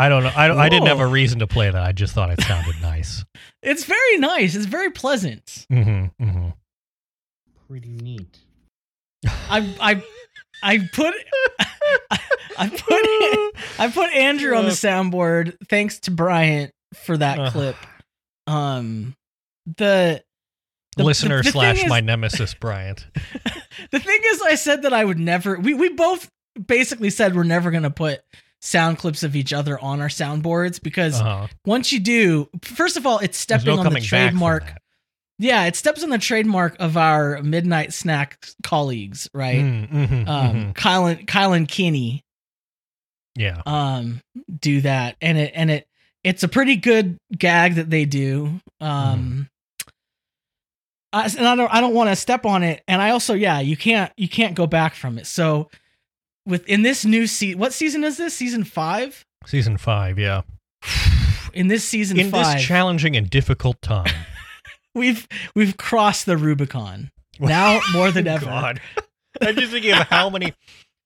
I don't know. I, don't- I didn't have a reason to play that. I just thought it sounded nice. It's very nice. It's very pleasant. Mm-hmm, mm-hmm. Pretty neat. I I I put I put I put Andrew on the soundboard thanks to Bryant for that Ugh. clip. Um the the- Listener the- the slash thing is- my nemesis, Bryant. The thing is I said that I would never we we both basically said we're never going to put sound clips of each other on our soundboards because Uh-huh. once you do first of all it's stepping no on the coming back from trademark yeah it steps on the trademark of our midnight snack colleagues right? Mm, mhm, um mhm. Kyle and Kyle and Kinney Yeah. um do that. And it and it it's a pretty good gag that they do. Um I, and I don't I don't want to step on it. And I also yeah you can't you can't go back from it. So with in this new season what season is this season 5 Season five, yeah. in this season In 5 this challenging and difficult time. we've we've crossed the rubicon now more than ever God. I'm just thinking of how many.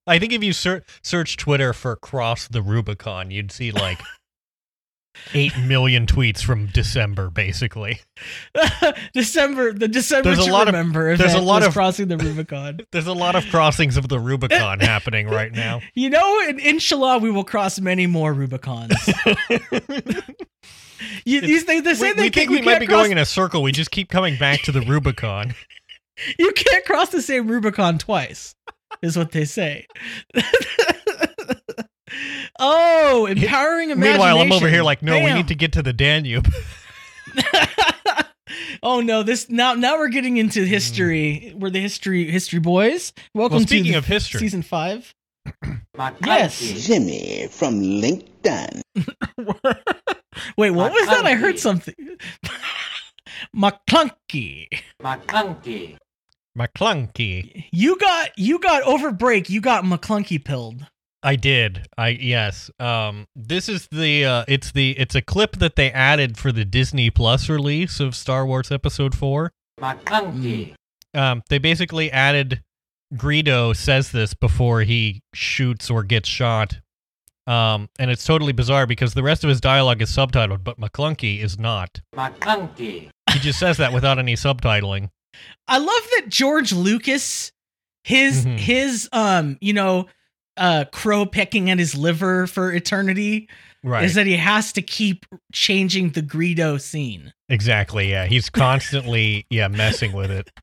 I think if you ser- search Twitter for cross the Rubicon, you'd see like 8 million tweets from December, basically. December the December There's a lot of- remember there's a lot of- crossing the Rubicon There's a lot of crossings of the Rubicon happening right now. You know, in, inshallah, we will cross many more Rubicons. you, they, they say we they we think we might be cross, going in a circle. We just keep coming back to the Rubicon. You can't cross the same Rubicon twice, is what they say. Oh, empowering imagination. Meanwhile, I'm over here like, no, we need to get to the Danube. oh no, this now now we're getting into hmm. history. We're the history history boys. Welcome Well, speaking to of history. season five. Yes. Jimmy from LinkedIn. Wait, what was that? I heard something. Maclunkey. Maclunkey. Maclunkey. You got you got over break. You got Maclunkey pilled. I did. I yes. Um this is the uh it's the it's a clip that they added for the Disney Plus release of Star Wars episode 4. Mm. Um they basically added Greedo says this before he shoots or gets shot. Um and it's totally bizarre because the rest of his dialogue is subtitled but Maclunkey is not. Maclunkey. He just says that without any subtitling. I love that George Lucas, his Mhm. his um you know uh crow pecking at his liver for eternity Right. is that he has to keep changing the Greedo scene. exactly. Yeah, he's constantly yeah messing with it.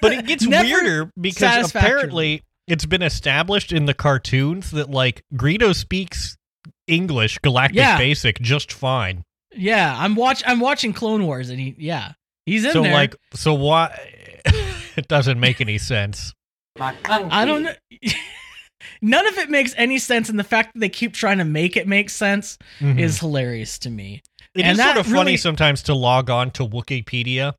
But it gets Never weirder because apparently it's been established in the cartoons that like Greedo speaks English Galactic Yeah. Basic just fine. Yeah, I'm watch I'm watching Clone Wars and he yeah he's in so there. like so why it doesn't make any sense. I don't know. None of it makes any sense, and the fact that they keep trying to make it make sense Mhm. is hilarious to me. It and is sort of funny sometimes to log on to Wikipedia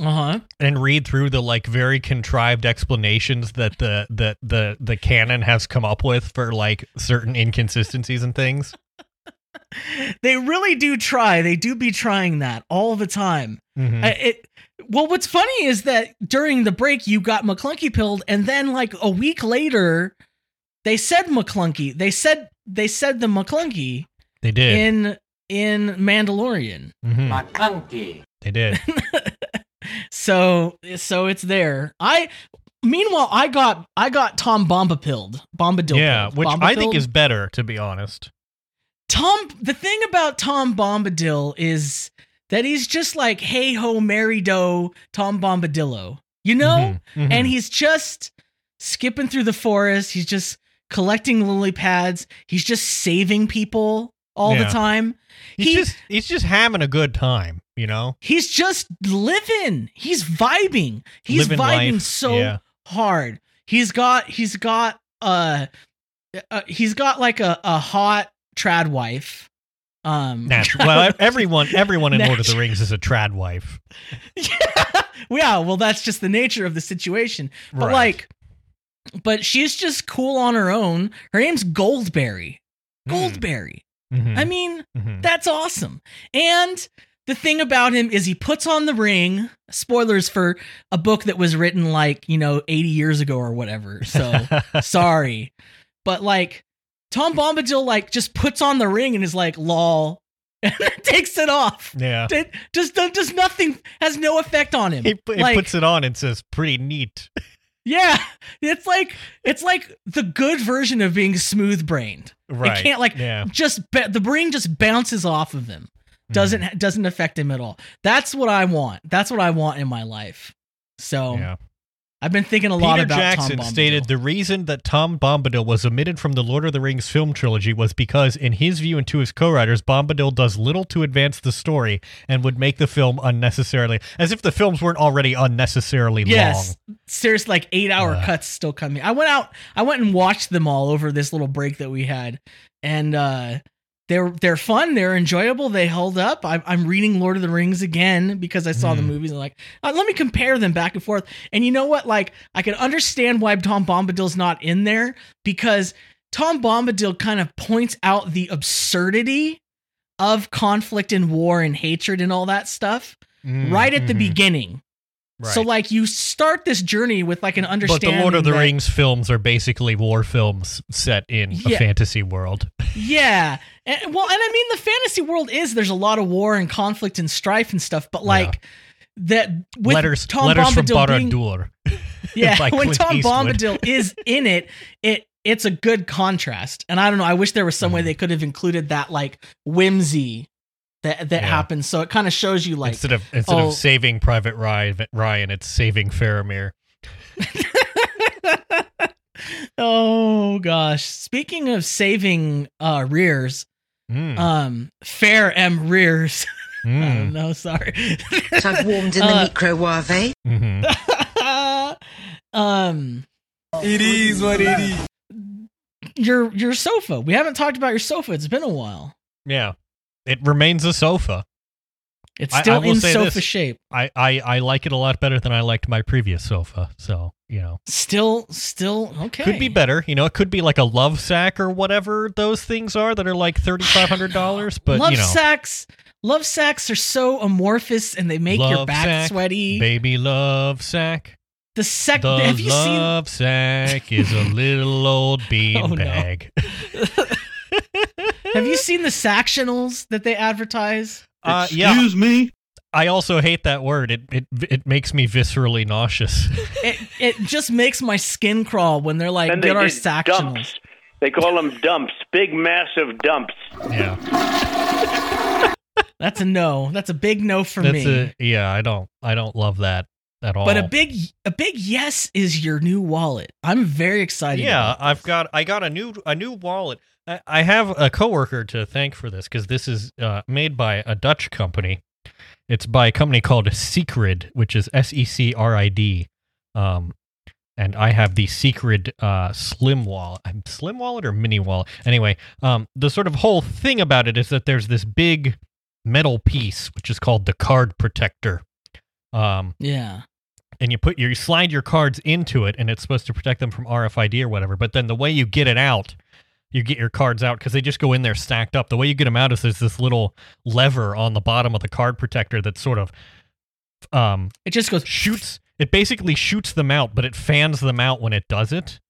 Uh huh. and read through the like very contrived explanations that the the the the canon has come up with for like certain inconsistencies and things. They really do try. They do be trying that all the time. Mhm. I, it. Well, what's funny is that during the break you got Maclunkey pilled, and then like a week later, they said Maclunkey. They said they said the Maclunkey they did. in in Mandalorian. Mhm. Maclunkey. They did. So so it's there. I meanwhile I got I got Tom Bomba pilled. Bombadil. yeah, pilled. which Bombapilled. I think is better to be honest. Tom. The thing about Tom Bombadil is that he's just like hey ho Mary Doe Tom Bombadillo. You know, Mhm, mhm. and he's just skipping through the forest. He's just collecting lily pads. He's just saving people all the time. he's he- just he's just having a good time, you know. He's just living. He's vibing. He's Living vibing life, so yeah. hard. He's got he's got uh, uh he's got like a, a hot trad wife. Um Natural. well, everyone everyone in Lord of the Rings is a trad wife. yeah. yeah, well that's just the nature of the situation. But Right. like but she's just cool on her own. Her name's Goldberry. Goldberry. Mhm, I mean, mhm. That's awesome. And the thing about him is he puts on the ring. Spoilers for a book that was written like, you know, 80 years ago or whatever. So sorry. But like Tom Bombadil like just puts on the ring and is like, lol, and takes it off. Yeah. It just does nothing, has no effect on him. He, he Like- puts it on and says, "Pretty neat." Yeah, it's like it's like the good version of being smooth brained. Right. It can't like Yeah. just the brain just bounces off of him. Mm-hmm. Doesn't doesn't affect him at all. That's what I want. That's what I want in my life. So Yeah. I've been thinking a lot Peter about Jackson Tom Bombadil. stated the reason that Tom Bombadil was omitted from the Lord of the Rings film trilogy was because, in his view and to his co-writers, Bombadil does little to advance the story and would make the film unnecessarily, as if the films weren't already unnecessarily Yes, serious like eight hour Uh. cuts still coming. I went out. I went and watched them all over this little break that we had, and uh, they're they're fun. They're enjoyable. They held up. I'm, I'm reading Lord of the Rings again because I saw the Hmm. movies and like uh, let me compare them back and forth. And you know what? Like I can understand why Tom Bombadil's not in there because Tom Bombadil kind of points out the absurdity of conflict and war and hatred and all that stuff long. right at the Mhm. beginning. So like you start this journey with like an understanding. but the Lord of the that- Rings films are basically war films set in Yeah. a fantasy world. Yeah. And, well, and I mean the fantasy world is there's a lot of war and conflict and strife and stuff, but like that with letters, Tom letters from Bombadil being, yeah, when Tom Eastwood. Bombadil is in it, it it's a good contrast. And I don't know, I wish there was some way Mhm. they could have included that like whimsy that that Yeah. happens. So it kind of shows you like instead of instead oh- of saving Private Ryan, Ryan, it's saving Faramir. oh gosh. Speaking of saving uh rears, Mm, um Fair M Rears. I mm, don't know, sorry. So I've warmed in the Uh, microwave. mhm. um It is what it is. your your sofa. We haven't talked about your sofa. It's been a while. Yeah, it remains a sofa. It's I- I still in sofa this. shape. I, I I like it a lot better than I liked my previous sofa. So you know, Still still okay. could be better. You know, it could be like a love sack or whatever those things are that are like thirty five hundred dollars. But love you know, sacks love sacks are so amorphous and they make your back sack, sweaty. baby love sack. the sec The have you seen love sack is a little old bean Oh, no. bag. have you seen the sectionals that they advertise? Uh, yeah, Excuse me. I also hate that word. It it it makes me viscerally nauseous. It it just makes my skin crawl when they're like Then they get our did sectionals. dumps. They call them dumps, big massive dumps. yeah, That's a no. That's a big no for that's me. a yeah. I don't I don't love that at all. But a big a big yes is your new wallet. I'm very excited. yeah. about I've got I got a new a new wallet. I, I have a coworker to thank for this because this is uh, made by a Dutch company. It's by a company called Secrid, which is S E C R I D. Um, and I have the Secrid uh, Slim Wallet. Slim Wallet or Mini Wallet? Anyway, um, the sort of whole thing about it is that there's this big metal piece which is called the card protector. Um, Yeah. and you put your you slide your cards into it, and it's supposed to protect them from RFID or whatever. But then the way you get it out, you get your cards out because they just go in there stacked up. The way you get them out is there's this little lever on the bottom of the card protector that sort of um It just goes shoots it basically shoots them out but it fans them out when it does it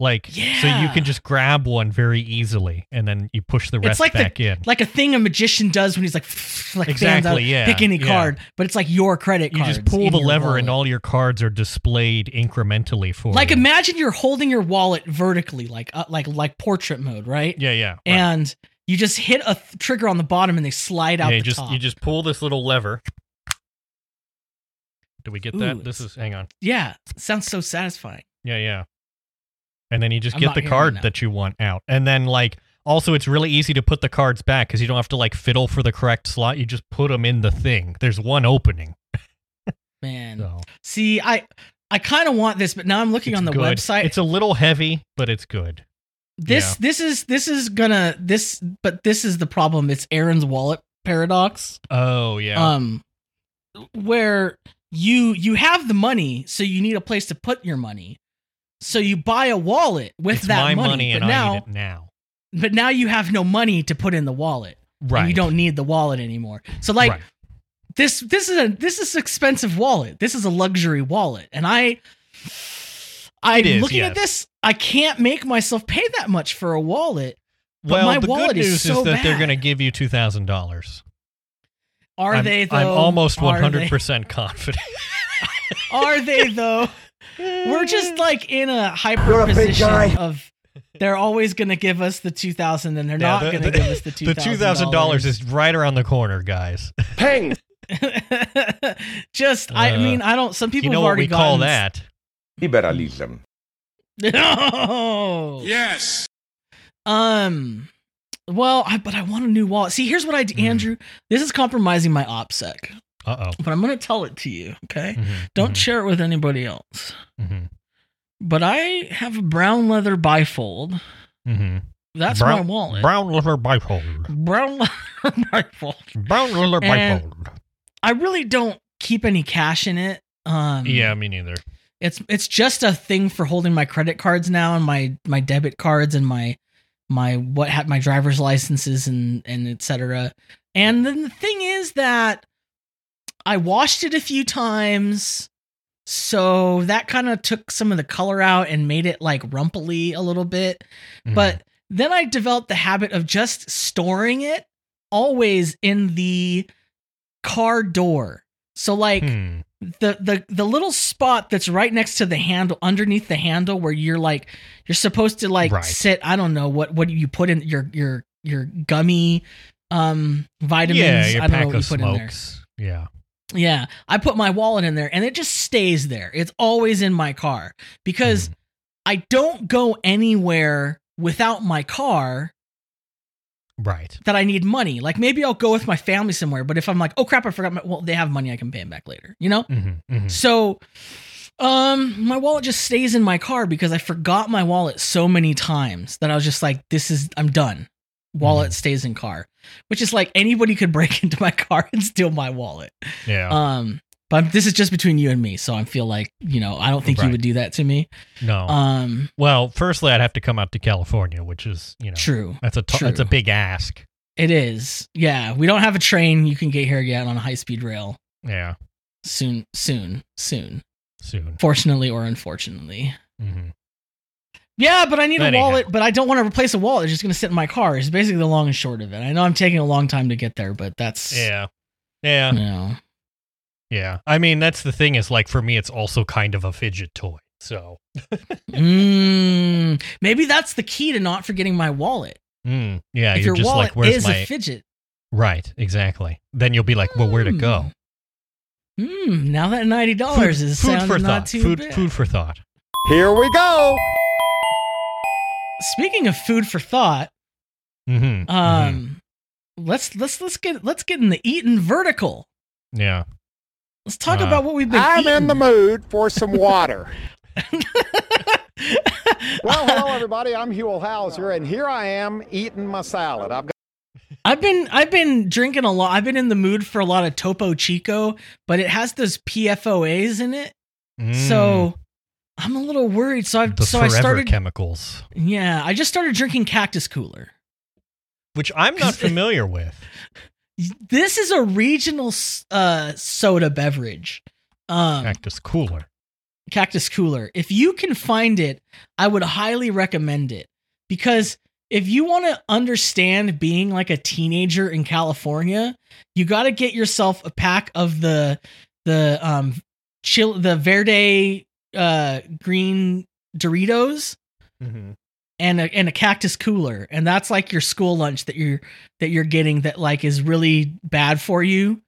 like so you can just grab one very easily and then you push the It's rest like the- back in like a thing a magician does when he's like like Exactly, out, yeah, pick any yeah. card, but it's like your credit card. you just pull the lever and all your cards are displayed incrementally for like you. imagine you're holding your wallet vertically, like uh, like like portrait mode, right? yeah yeah right. And you just hit a th- trigger on the bottom and they slide out yeah, you the just top. you just pull this little lever do we get Ooh, that this is hang on yeah, sounds so satisfying. Yeah, yeah. And then you just I'm get the card that you want out. And then like also it's really easy to put the cards back cuz you don't have to like fiddle for the correct slot. You just put them in the thing. There's one opening. Man, So see, I I kind of want this, but now I'm looking it's on the good. website. It's a little heavy, but it's good. this yeah. this is this is gonna this, but this is the problem. It's Aaron's wallet paradox. Oh, yeah. um where you you have the money so you need a place to put your money so you buy a wallet with it's that my money, money, but now I need it now. but now you have no money to put in the wallet Right. you don't need the wallet anymore so like Right. this this is a this is an expensive wallet this is a luxury wallet and i i'm is, looking yes. at this I can't make myself pay that much for a wallet. But well, my the wallet good is news so is that they're going to give you two thousand dollars. Are I'm, they though? I'm almost one hundred percent confident. Are they though? We're just like in a hyper You're position guy. of they're always going to give us the 2000 and they're Yeah, not the- going to give us the $2000. the two thousand dollars is right around the corner, guys. Peng! just I Uh, mean I don't some people you know have what already we call gotten- that? Liberalism. No. Yes! Um. Well, I, but I want a new wallet. See, here's what I do, Mhm. Andrew. This is compromising my OPSEC, Uh oh. but I'm going to tell it to you. Okay. Mm-hmm. Don't share it with anybody else. hmm But I have a brown leather bifold. hmm That's brown, my wallet. Brown leather bifold. brown leather bifold. Brown leather bifold. I really don't keep any cash in it. Um, Yeah, me neither. it's it's just a thing for holding my credit cards now and my my debit cards and my my what had my driver's licenses and and etc. And then the thing is that I washed it a few times. So that kind of took some of the color out and made it like rumply a little bit. Mhm. But then I developed the habit of just storing it always in the car door. So like Hmm. the the the little spot that's right next to the handle underneath the handle where you're like you're supposed to like Right. sit I don't know what what you put in your your your gummy um vitamins yeah, I don't pack know what you put in there. smokes. Yeah. Yeah, I put my wallet in there and it just stays there. It's always in my car because Mhm. I don't go anywhere without my car Right. that I need money. Like maybe I'll go with my family somewhere, but if I'm like, "Oh crap, I forgot my well, they have money I can pay them back later." You know? hmm hmm So, um, my wallet just stays in my car because I forgot my wallet so many times that I was just like, "This is I'm done." Wallet Mhm. stays in car, which is like anybody could break into my car and steal my wallet. Yeah. Um, but this is just between you and me, so I feel like you know I don't think you would do that to me. no. Um, well, firstly, I'd have to come out to California, which is you know true, that's a t- that's a big ask. it is. Yeah, we don't have a train you can get here yet on a high speed rail. Yeah. Soon, soon, soon. Soon. Fortunately or unfortunately. hmm Yeah, but I need Anyhow. a wallet, but I don't want to replace a wallet. It's just going to sit in my car. It's basically the long and short of it. I know I'm taking a long time to get there, but that's Yeah. Yeah. you know. Yeah. I mean, that's the thing is like for me, it's also kind of a fidget toy. So. Mm, maybe that's the key to not forgetting my wallet. Mm, yeah. if you're your just wallet like, where's is my a fidget. right? Exactly. Then you'll be like, well, where'd it go? Hmm. Now that ninety dollars is food for not thought. too Food. bad. Food for thought. Here we go! Speaking of food for thought, Mm-hmm. um, let's let's let's get let's get in the eating vertical. Yeah. Let's talk Uh, about what we've been. I'm eating. in the mood for some water. well, hello, everybody. I'm Huell Howser, and here I am eating my salad. I've got I've been I've been drinking a lot. I've been in the mood for a lot of Topo Chico, but it has those PFOAs in it. So I'm a little worried. So I the so I started chemicals, Yeah, I just started drinking Cactus Cooler. which I'm not familiar with. This is a regional uh soda beverage. Um Cactus cooler. Cactus Cooler. If you can find it, I would highly recommend it because if you want to understand being like a teenager in California, you got to get yourself a pack of the the um chill the Verde uh green Doritos Mm-hmm. and a and a cactus cooler and that's like your school lunch that you're that you're getting that like is really bad for you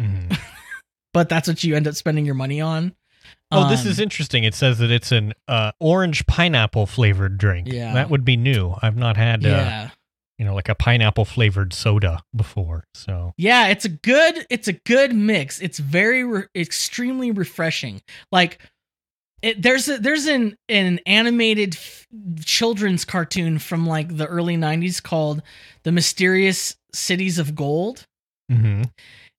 Mm-hmm. but that's what you end up spending your money on Oh, this Um, is interesting. It says that it's an uh, orange pineapple flavored drink. Yeah. that would be new. I've not had, uh, yeah you know, like a pineapple flavored soda before. So, Yeah, it's a good it's a good mix. It's very re- extremely refreshing. Like it, there's a, there's an an animated f- children's cartoon from like the early 90s called The Mysterious Cities of Gold. Hmm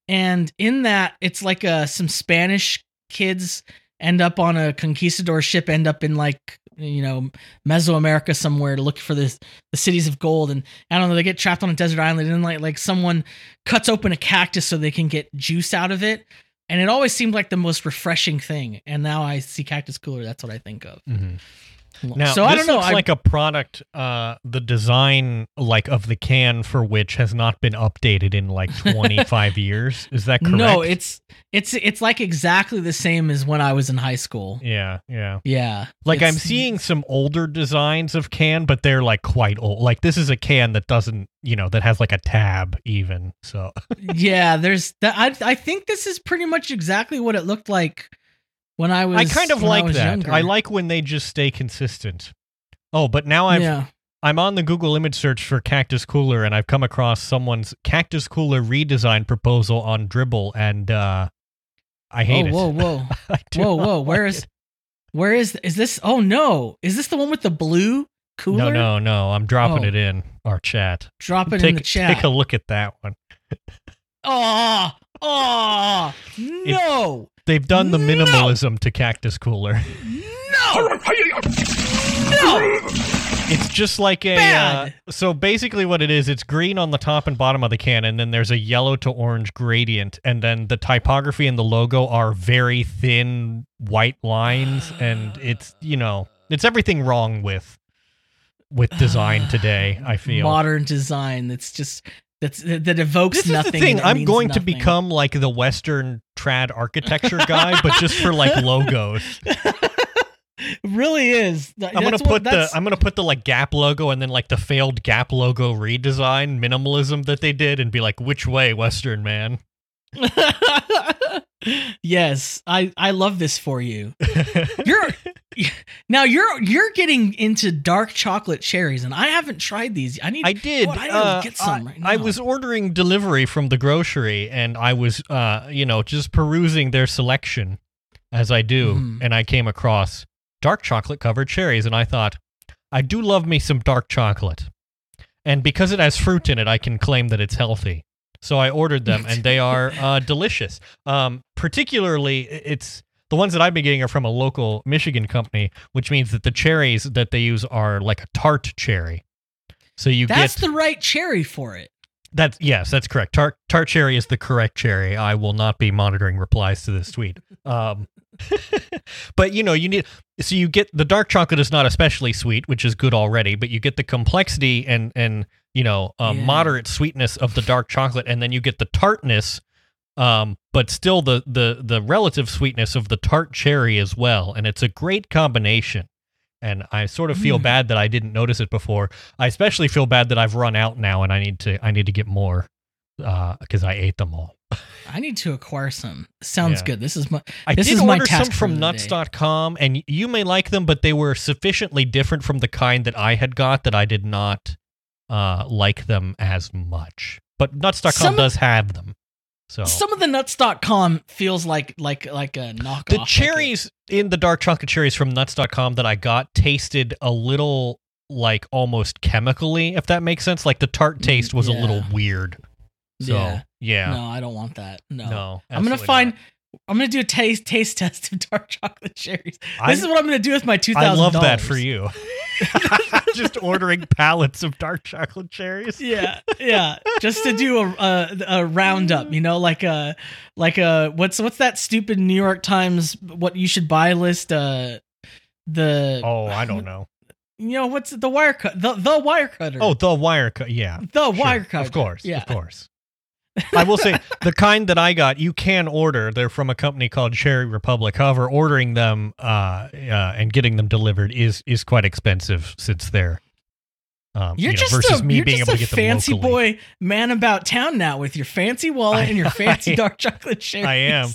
and in that it's like uh some Spanish kids end up on a conquistador ship end up in like you know Mesoamerica somewhere to look for the the cities of gold. And I don't know they get trapped on a desert island and like like someone cuts open a cactus so they can get juice out of it and it always seemed like the most refreshing thing. And now I see cactus cooler. That's what I think of. Hmm Now, so this I don't know. looks I, like a product, uh, the design like of the can for which has not been updated in like 25 years. Is that correct? no, it's it's it's like exactly the same as when I was in high school. yeah, yeah. Yeah, Like I'm seeing some older designs of can, but they're like quite old. Like this is a can that doesn't, you know, that has like a tab even. So yeah, there's that. I I think this is pretty much exactly what it looked like when I was. I kind of when I like that. younger. I like when they just stay consistent. Oh, but now I've yeah. I'm on the Google image search for Cactus Cooler and I've come across someone's Cactus Cooler redesign proposal on Dribbble and uh I hate oh, it. whoa, whoa, whoa, whoa! like Where is, it. where is, is this? Oh no! Is this the one with the blue cooler? No, no, no. I'm dropping Oh. it in our chat. Drop it take, in the chat. take a look at that one. Oh, oh, no, They've done the No! minimalism to Cactus Cooler. no, no! It's just like a. Uh, Bad. so basically, what it is, it's green on the top and bottom of the can, and then there's a yellow to orange gradient, and then the typography and the logo are very thin white lines, and it's you know it's everything wrong with with design today. I feel. Modern design that's just that's that evokes this is nothing. the thing. I'm going to become like the Western trad architecture guy, but just for like logos. really is. I'm gonna put the I'm gonna put the like Gap logo and then like the failed Gap logo redesign minimalism that they did and be like, which way, Western man? yes, I I love this for you. You're now you're you're getting into dark chocolate cherries, and I haven't tried these. I need. I did. God, I need uh, to get some I, right I was ordering delivery from the grocery and I was uh you know just perusing their selection as I do, Mhm. and I came across dark chocolate covered cherries, and I thought, I do love me some dark chocolate, and because it has fruit in it, I can claim that it's healthy. So I ordered them, and they are uh, delicious. Um, particularly, it's the ones that I've been getting are from a local Michigan company, which means that the cherries that they use are like a tart cherry. So you That's get the right cherry for it. That's yes, that's correct. Tart tart cherry is the correct cherry. I will not be monitoring replies to this tweet. Um, but you know, you need so you get the dark chocolate is not especially sweet, which is good already. But you get the complexity and and you know uh, Yeah. moderate sweetness of the dark chocolate, and then you get the tartness, um, but still the the the relative sweetness of the tart cherry as well. And it's a great combination. And I sort of feel Mm. bad that I didn't notice it before. I especially feel bad that I've run out now, and I need to I need to get more because I ate them all. I need to acquire some. Sounds Yeah. good. This is my. I This did is my order some task for from nuts.com and you may like them but they were sufficiently different from the kind that I had got that I did not uh, like them as much. But nuts.com Some- does have them. So Some of the nuts.com feels like like like a knockoff. the cherries in the dark chocolate cherries from nuts.com that I got tasted a little like almost chemically if that makes sense like the tart Mm, taste was a little weird. So Yeah. yeah. No, I don't want that. No. No. I'm gonna find. not. I'm gonna do a taste taste test of dark chocolate cherries. I'm- this is what I'm gonna do with my two I love that for you. Just ordering pallets of dark chocolate cherries. Yeah, yeah. Just to do a, a a roundup, you know, like a like a what's what's that stupid New York Times what you should buy list? Uh, the Oh, I don't know. you know what's the wire cut the the wire cutter. Oh, the wire cut. Yeah, the sure. wire cutter. Of course, Yeah. of course. I will say the kind that I got, you can order. They're from a company called Cherry Republic. However, ordering them uh, uh, and getting them delivered is is quite expensive since they're um, You're you know, just versus a, me you're being just able a to get fancy boy man about town now with your fancy wallet I- and your fancy I- dark chocolate cherries. I am.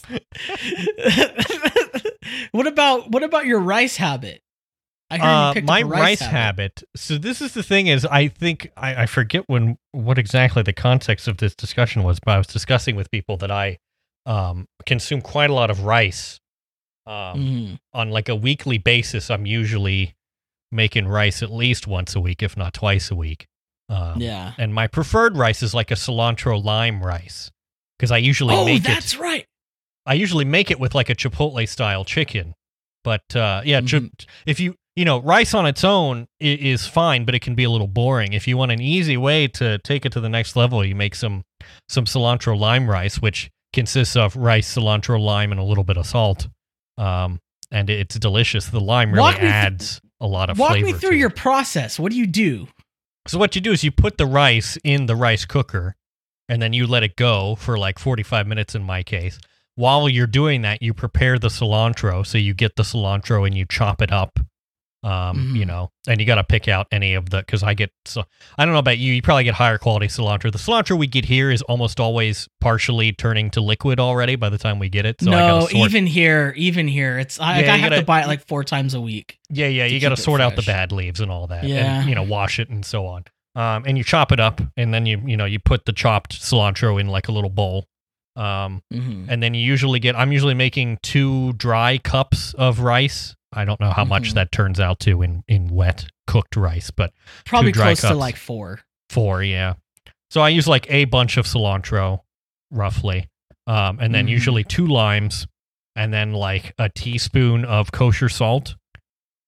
what about what about your rice habit? Uh, you my a rice habit. So this is the thing is I think I, I forget when what exactly the context of this discussion was, but I was discussing with people that I um, consume quite a lot of rice. Um, Mm. on like a weekly basis, I'm usually making rice at least once a week, if not twice a week. Um, Yeah. And my preferred rice is like a cilantro lime rice because I usually Oh, make that's it. right. I usually make it with like a chipotle style chicken. But uh, yeah, chi- Mhm. if you you know rice on its own is fine, but it can be a little boring. If you want an easy way to take it to the next level, you make some some cilantro lime rice, which consists of rice, cilantro, lime, and a little bit of salt. Um, and it's delicious. The lime really Walk me through- adds a lot of Walk flavor. Walk me through your process. What do you do? So what you do is you put the rice in the rice cooker and then you let it go for like 45 minutes in my case. While you're doing that, you prepare the cilantro. So you get the cilantro and you chop it up. Um, you Mhm. know, and you got to pick out any of the cuz I get so I don't know about you, you probably get higher quality cilantro. The cilantro we get here is almost always partially turning to liquid already by the time we get it. So I no, even here, even here, it's I, Yeah, I have gotta- to buy it like four times a week. Yeah, yeah, you got to sort out the bad leaves and all that. Yeah. And, you know, wash it and so on. Um, and you chop it up and then you, you know, you put the chopped cilantro in like a little bowl. Um, hmm and then you usually get, I'm usually making two dry cups of rice. I don't know how much Mhm. that turns out to in, in wet cooked rice, but Probably close to like four. four, yeah. So I use like a bunch of cilantro, roughly, um, and then Mhm. usually two limes, and then like a teaspoon of kosher salt.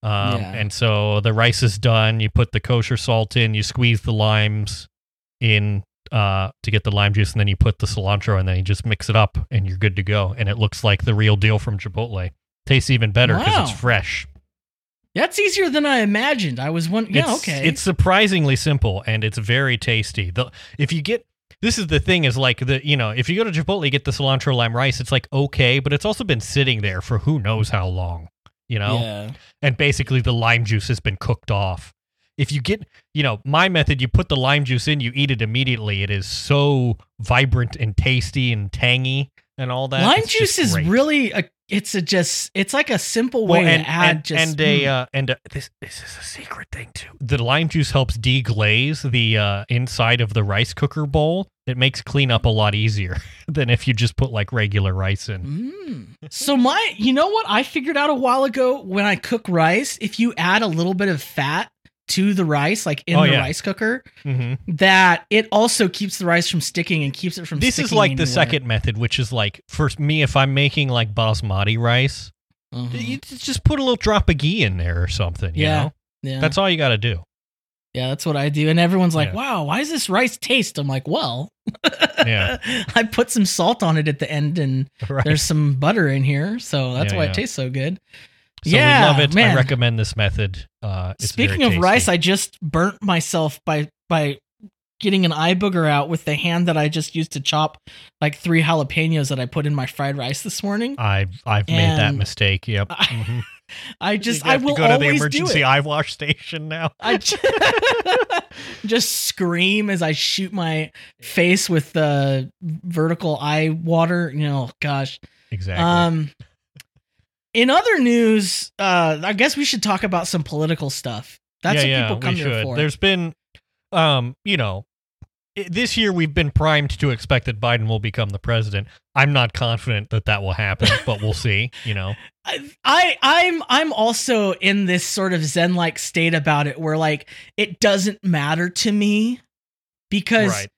Um, Yeah. And so the rice is done. You put the kosher salt in. You squeeze the limes in uh, to get the lime juice, and then you put the cilantro, and then you just mix it up, and you're good to go. And it looks like the real deal from Chipotle. Tastes even better because Wow. it's fresh. That's easier than I imagined. I was one. Yeah, it's, okay. It's surprisingly simple and it's very tasty. The if you get this is the thing is like the you know if you go to Chipotle you get the cilantro lime rice it's like okay but it's also been sitting there for who knows how long you know yeah. and basically the lime juice has been cooked off. If you get you know my method you put the lime juice in you eat it immediately it is so vibrant and tasty and tangy and all that. Lime It's juice is really a. It's a just. It's like a simple way Well, and, to add and, just and a mm. uh, and a, this this is a secret thing too. The lime juice helps deglaze the uh, inside of the rice cooker bowl. It makes cleanup a lot easier than if you just put like regular rice in. Mm. So my, you know what I figured out a while ago when I cook rice, if you add a little bit of fat to the rice, like in Oh, the yeah. rice cooker, hmm that it also keeps the rice from sticking and keeps it from. This is like the second method, which is like for me if I'm making like basmati rice, Mhm. you just put a little drop of ghee in there or something. You Yeah. know? Yeah, that's all you got to do. yeah, that's what I do. And everyone's like, Yeah. "Wow, why does this rice taste?" I'm like, "Well, Yeah. I put some salt on it at the end, and Right. there's some butter in here, so that's Yeah, why yeah. it tastes so good." So yeah, we love it. I recommend this method. Uh, it's Speaking of rice, I just burnt myself by by getting an eye booger out with the hand that I just used to chop like three jalapenos that I put in my fried rice this morning. I've I've made that mistake. Yep. I- Mhm. I just I will to go to the emergency eye wash station now. I j- just scream as I shoot my face with the vertical eye water. You know, gosh. Exactly. Um, in other news, uh, I guess we should talk about some political stuff. That's yeah, what yeah, people come we here for. There's been, um, you know, this year we've been primed to expect that Biden will become the president. I'm not confident that that will happen, but we'll see. You know, I, I I'm I'm also in this sort of zen like state about it where like it doesn't matter to me because right?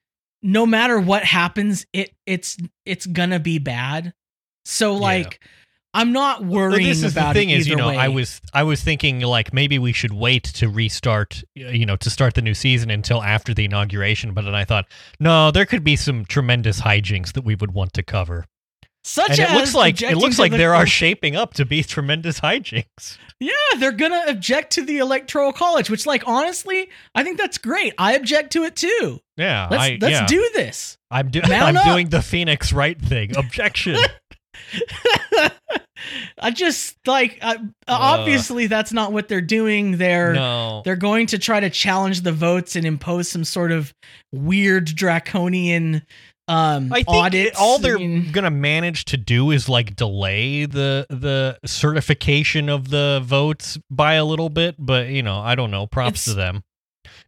no matter what happens it it's it's gonna be bad. So Yeah. I'm not worrying this is about the thing it is, you know, way. I was I was thinking like maybe we should wait to restart, you know, to start the new season until after the inauguration. But then I thought, no, there could be some tremendous hijinks that we would want to cover. such and it as looks like it looks like the- there are shaping up to be tremendous hijinks. Yeah, they're gonna object to the electoral college, which like honestly, I think that's great. I object to it too. Yeah, Let's I, let's yeah. do this. I'm, do- I'm doing the Phoenix Wright thing. Objection. I just like I, obviously that's not what they're doing. They're no. they're going to try to challenge the votes and impose some sort of weird draconian um I think audit. it- all they're I mean, gonna manage to do is like delay the the certification of the votes by a little bit, but you know, I don't know. Props to them.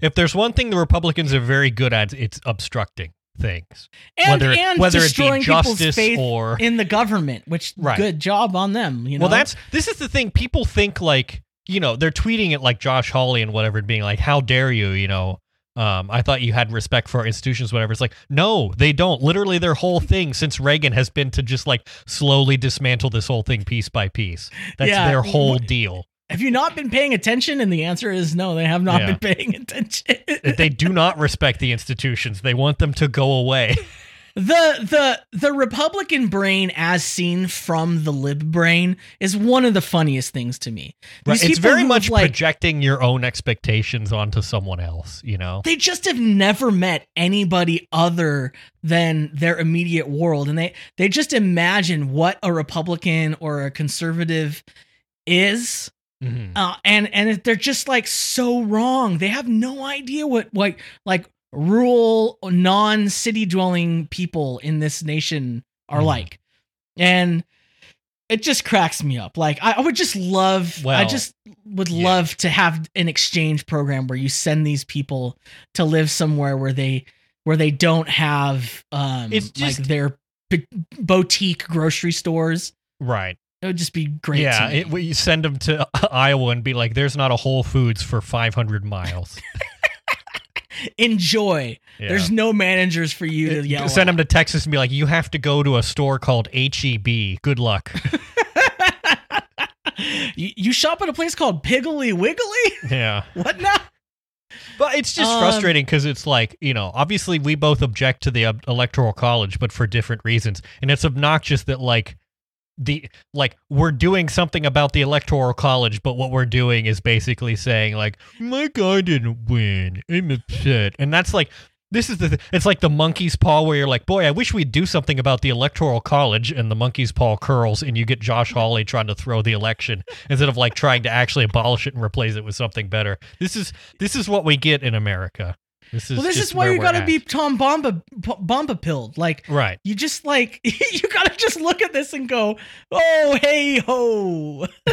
If there's one thing the Republicans are very good at, it's obstructing things. and, whether and whether it destroying be people's justice faith or in the government, which Right. good job on them. You know, Well, that's this is the thing. People think like you know they're tweeting it like Josh Hawley and whatever, being like, "How dare you?" You know, um, I thought you had respect for our institutions, whatever. It's like, no, they don't. Literally, their whole thing since Reagan has been to just like slowly dismantle this whole thing piece by piece. That's Yeah. their whole deal. Have you not been paying attention? And the answer is no, they have not Yeah. been paying attention. they do not respect the institutions. They want them to go away. the the the Republican brain, as seen from the lib brain, is one of the funniest things to me. Right. It's very much like projecting your own expectations onto someone else, you know? they just have never met anybody other than their immediate world, and they they just imagine what a Republican or a conservative is Mhm. uh, and and they're just like so wrong. They have no idea what like like rural non city dwelling people in this nation are Mhm. like, and it just cracks me up. Like I, I would just love, I just would yeah. love to have an exchange program where you send these people to live somewhere where they where they don't have um It's just- like their b- boutique grocery stores. Right. It would just be great. yeah. It, we send them to Iowa and be like, there's not a Whole Foods for 500 miles. enjoy. Yeah. There's no managers for you to yell. Send them to Texas and be like, you have to go to a store called HEB. Good luck. you, you shop at a place called Piggly Wiggly. yeah. What now? But it's just Um, frustrating because it's like, you know, obviously we both object to the electoral college, but for different reasons. And it's obnoxious that, like, the like we're doing something about the electoral college but what we're doing is basically saying like my guy didn't win. I'm upset. And that's like this is the th- it's like the monkey's paw where you're like boy i wish we'd do something about the electoral college and the monkey's paw curls and you get josh hawley trying to throw the election instead of like trying to actually abolish it and replace it with something better. This is this is what we get in america this is well, this is why you gotta at. be Tom Bomba Bomba pilled. Like right you just like you gotta just look at this and go, oh hey ho.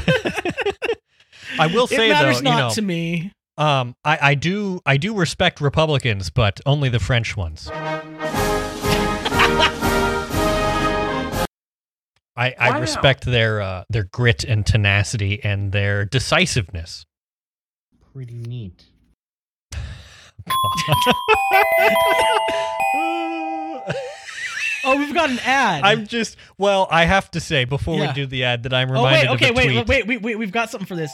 i will say it matters though not you know to me. Um, I, I do I do respect Republicans, but only the French ones. I, I Wow. respect their uh, their grit and tenacity and their decisiveness. Pretty neat. Oh, we've got an ad. I'm just well, I have to say before Yeah. we do the ad that I'm oh reminded wait, okay, of a wait, tweet. wait, wait, wait, we've got something for this.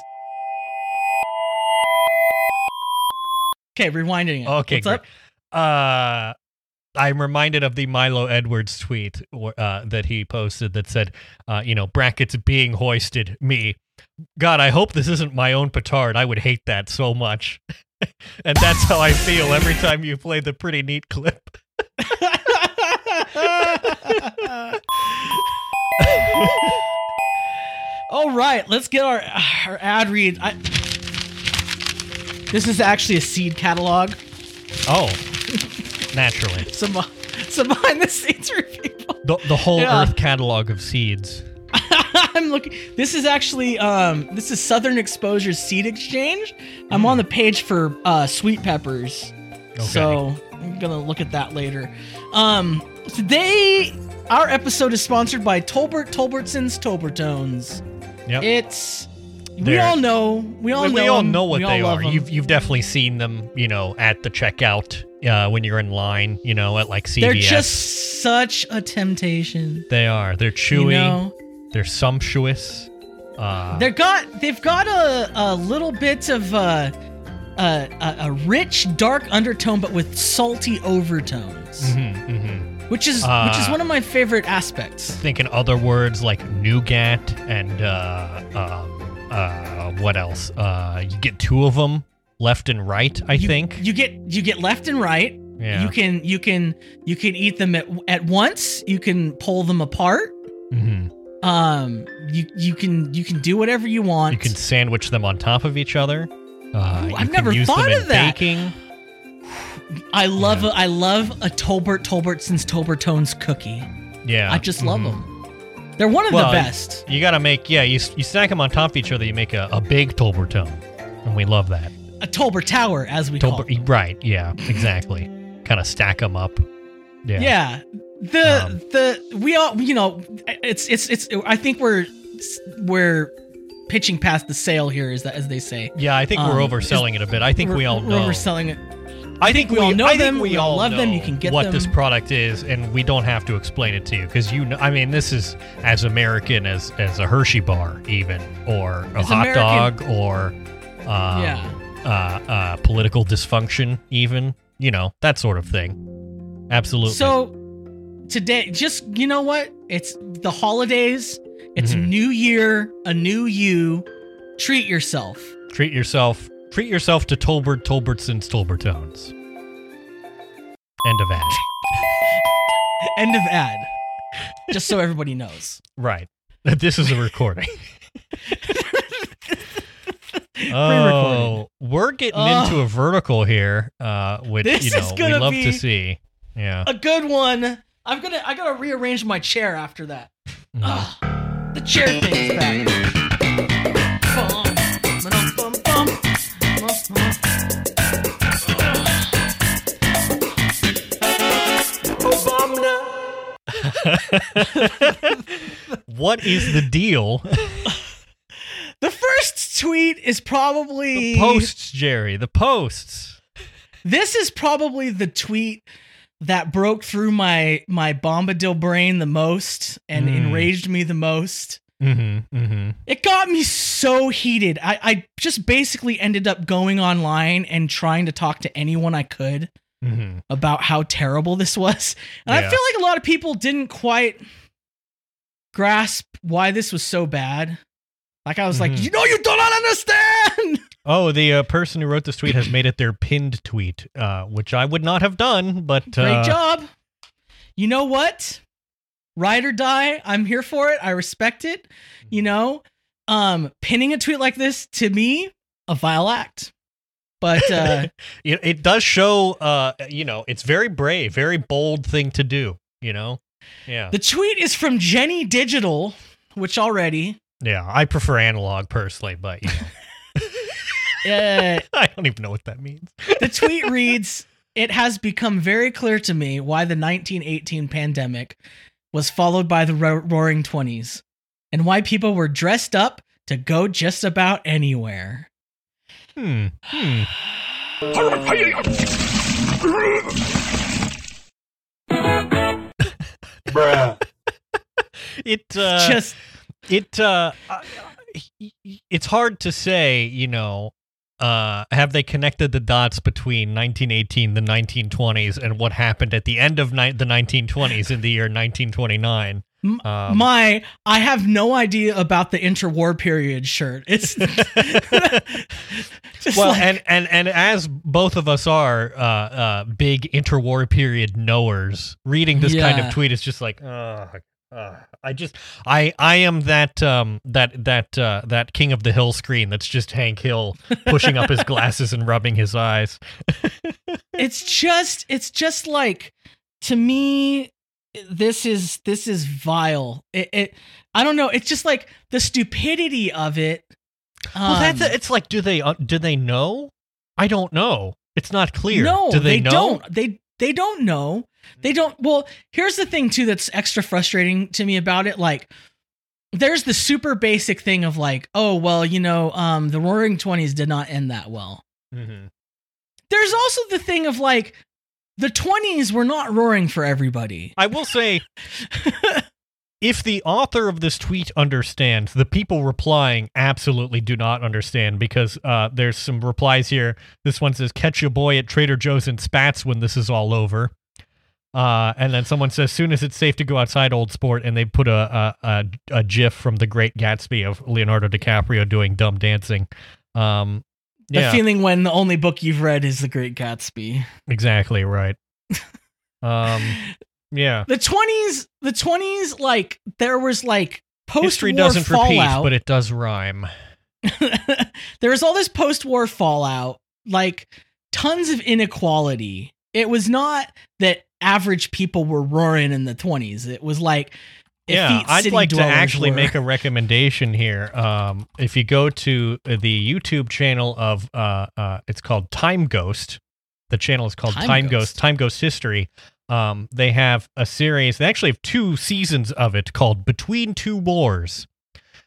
Okay, rewinding it. Okay, What's great. up? Uh, I'm reminded of the Milo Edwards tweet wh- uh, that he posted that said, uh, you know, brackets being hoisted, me. God, I hope this isn't my own petard. I would hate that so much. and that's how I feel every time you play the pretty neat clip. All right, let's get our our ad read. I, this is actually a seed catalog. Oh, naturally. Some some behind the scenes review. The, the whole Yeah. Earth catalog of seeds. I'm looking. This is actually um this is Southern Exposure Seed Exchange. I'm on the page for uh sweet peppers. So I'm gonna look at that later. Um today our episode is sponsored by Tolbert Tolbertson's Tolbertones. Yep. It's we They're- all know we all we, know we all know what they are. You've you've definitely seen them, you know, at the checkout uh, when you're in line, you know, at like CVS. They're just such a temptation. They are. They're chewy. You know? They're sumptuous. Uh, They've got they've got a, a little bit of uh, a, a a rich dark undertone, but with salty overtones, mhm, mhm. which is which is Uh, one of my favorite aspects. Think in other words like nougat and uh, um, uh, what else? Uh, you get two of them left and right. I you, think. you get you get left and right. yeah. You can you can you can eat them at at once. You can pull them apart. Mhm. Um, you you can you can do whatever you want. You can sandwich them on top of each other. Uh, Ooh, I've never thought of that. Baking. I love Yeah. a, I love a Tolbert Tolbertson's Tolbertones cookie. Yeah. I just love mhm. them. They're one of Well, the best. You gotta make yeah. You, you stack them on top of each other. You make a, a big Tolbertone, and we love that. A Tolbert Tower, as we call it. Tolbert, right? Yeah, exactly. kind of stack them up. Yeah. Yeah. The Um, the we all you know it's it's it's I think we're we're pitching past the sale here is that as they say. Yeah, I think Um, we're overselling it a bit. I think We're- we all we're know. overselling it. I think we all know I think them, we, we all love them, you can get what this product is, and we don't have to explain it to you because you know. I mean, this is as American as as a Hershey bar, even or a As hot American- dog, or um, yeah. uh, uh, political dysfunction, even you know that sort of thing. Absolutely. So today, just you know what? It's the holidays. It's Mhm. New Year, a new you. Treat yourself. Treat yourself. Treat yourself to Tolbert, Tolbertson's, Tolbertones. End of ad. End of ad. Just so everybody knows. right. This is a recording. Oh, we're getting Oh. into a vertical here, uh, which This you know we love to see. Yeah. A good one. I'm gonna. I gotta rearrange my chair after that. Mhm. Ah, the chair thing is back. What is the deal? The first tweet is probably the posts, Jerry. The posts. This is probably the tweet that broke through my my bombadil brain the most and Mm. enraged me the most. Mm-hmm. Mm-hmm. It got me so heated. I, I just basically ended up going online and trying to talk to anyone I could Mm-hmm. about how terrible this was. And I feel like a lot of people didn't quite grasp why this was so bad. Like I was like, Mhm. you know, you do not understand. Oh, the uh, person who wrote this tweet has made it their pinned tweet, uh, which I would not have done, but Great uh, job. You know what? Ride or die. I'm here for it. I respect it. You know, um, pinning a tweet like this to me, a vile act. But uh, it, it does show, uh, you know, it's very brave, very bold thing to do. You know, yeah, the tweet is from Jenny Digital, which already, yeah. I prefer analog personally, but you know, I don't even know what that means. the tweet reads It has become very clear to me why the 1918 pandemic was followed by the ro- roaring 20s and why people were dressed up to go just about anywhere. Hmm. Hmm. Bruh. It uh, just it uh, uh, it's hard to say. You know, uh, have they connected the dots between 1918, the 1920s, and what happened at the end of ni- the 1920s in the year 1929? Um, my I have no idea about the interwar period shirt. It's well, like- and, and and as both of us are uh, uh, big interwar period knowers, reading this kind of tweet is just like, uh, uh, I just I I am that um that that uh, that king of the hill screen that's just Hank Hill pushing up his glasses and rubbing his eyes. it's just it's just like to me this is this is vile. It, it I don't know. It's just like the stupidity of it. well, that's um, it's like, do they uh, do they know? I don't know. It's not clear. No, do they, know? don't. They they don't know. They don't. Well, here's the thing too that's extra frustrating to me about it. Like, there's the super basic thing of like, oh well, you know, um, the Roaring Twenties did not end that well. Mhm. There's also the thing of like, the 20s were not roaring for everybody. I will say if the author of this tweet understands, the people replying absolutely do not understand because uh, there's some replies here. This one says, "Catch your boy at Trader Joe's and spats when this is all over." Uh, and then someone says, "Soon as it's safe to go outside, old sport," and they put a a, a, a GIF from The Great Gatsby of Leonardo DiCaprio doing dumb dancing. Um, The feeling when the only book you've read is The Great Gatsby. exactly right. Um, yeah. The 20s, the 20s, like, there was like post History war doesn't repeat, fallout. but it does rhyme. there was all this post-war fallout, like tons of inequality. It was not that average people were roaring in the 20s. It was like yeah, I'd like to actually were. make a recommendation here. Um, if you go to the YouTube channel of, uh, uh, it's called Time Ghost. The channel is called Time Time, Ghost. Ghost. Time Ghost History. Um, they have a series. They actually have two seasons of it called Between Two Wars,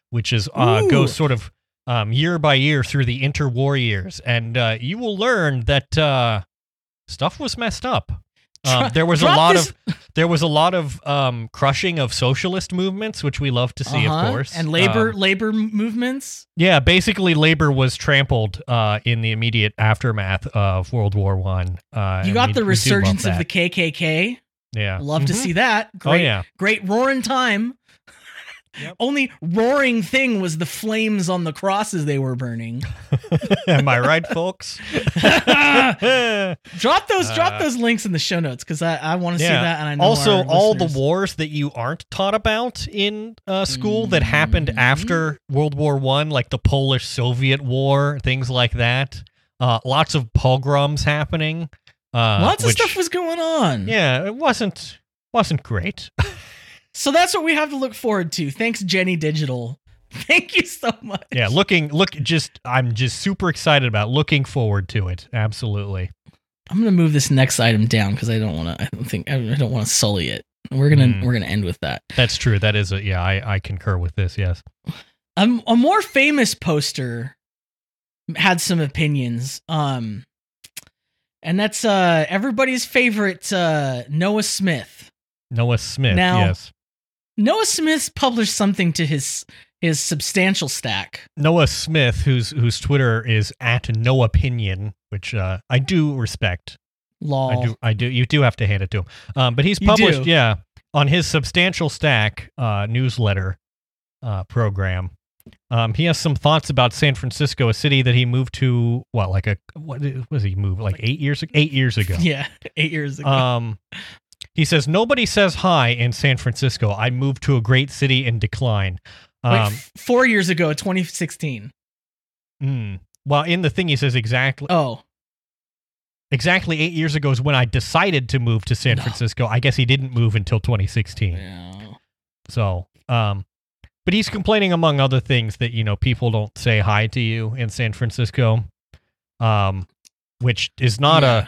which is uh, Ooh. goes sort of um, year by year through the interwar years, and uh, you will learn that uh, stuff was messed up. Um, there was a lot this- of there was a lot of um, crushing of socialist movements, which we love to see, Uh-huh. of course. And labor Um, labor movements. yeah, basically, labor was trampled uh, in the immediate aftermath of World War One. Uh, You got we- the we do love resurgence of the KKK. Yeah. Love to Mhm. see that. Oh yeah. great roaring time. Yep. Only roaring thing was the flames on the crosses they were burning. Am I right, folks? drop those, drop Uh, those links in the show notes because I, I want to see that. And I know also, all the wars that you aren't taught about in uh, school that happened Mhm. after World War One, like the Polish-Soviet War, things like that. Uh, lots of pogroms happening. Uh, lots of which- stuff was going on. Yeah, it wasn't wasn't great. So that's what we have to look forward to. Thanks, Jenny Digital. Thank you so much. yeah, looking look just I'm just super excited about looking forward to it. Absolutely. I'm gonna move this next item down because I don't want to. I don't think I don't want to sully it. We're gonna Hmm. we're gonna end with that. That's true. That is a yeah, I I concur with this. Yes. Um, a more famous poster had some opinions. Um, and that's uh everybody's favorite uh Noah Smith. Noah Smith. Now- yes. Noah Smith published something to his his substantial stack. Noah Smith, whose whose Twitter is at Noahpinion, which uh, I do respect. Law. I do, I do. You do have to hand it to him. Um, but he's published, yeah, on his substantial stack uh, newsletter uh, program. Um, he has some thoughts about San Francisco, a city that he moved to. What, like a what was he moved like eight years ago? Eight years ago. Yeah, eight years ago. Um, he says nobody says hi in San Francisco. I moved to a great city in decline. Um, f- four years ago, 2016. mm. well, in the thing he says exactly Oh, exactly eight years ago is when I decided to move to San No. Francisco. I guess he didn't move until 2016. yeah. So, um, but he's complaining among other things that you know people don't say hi to you in San Francisco, um, which is not Yeah. a.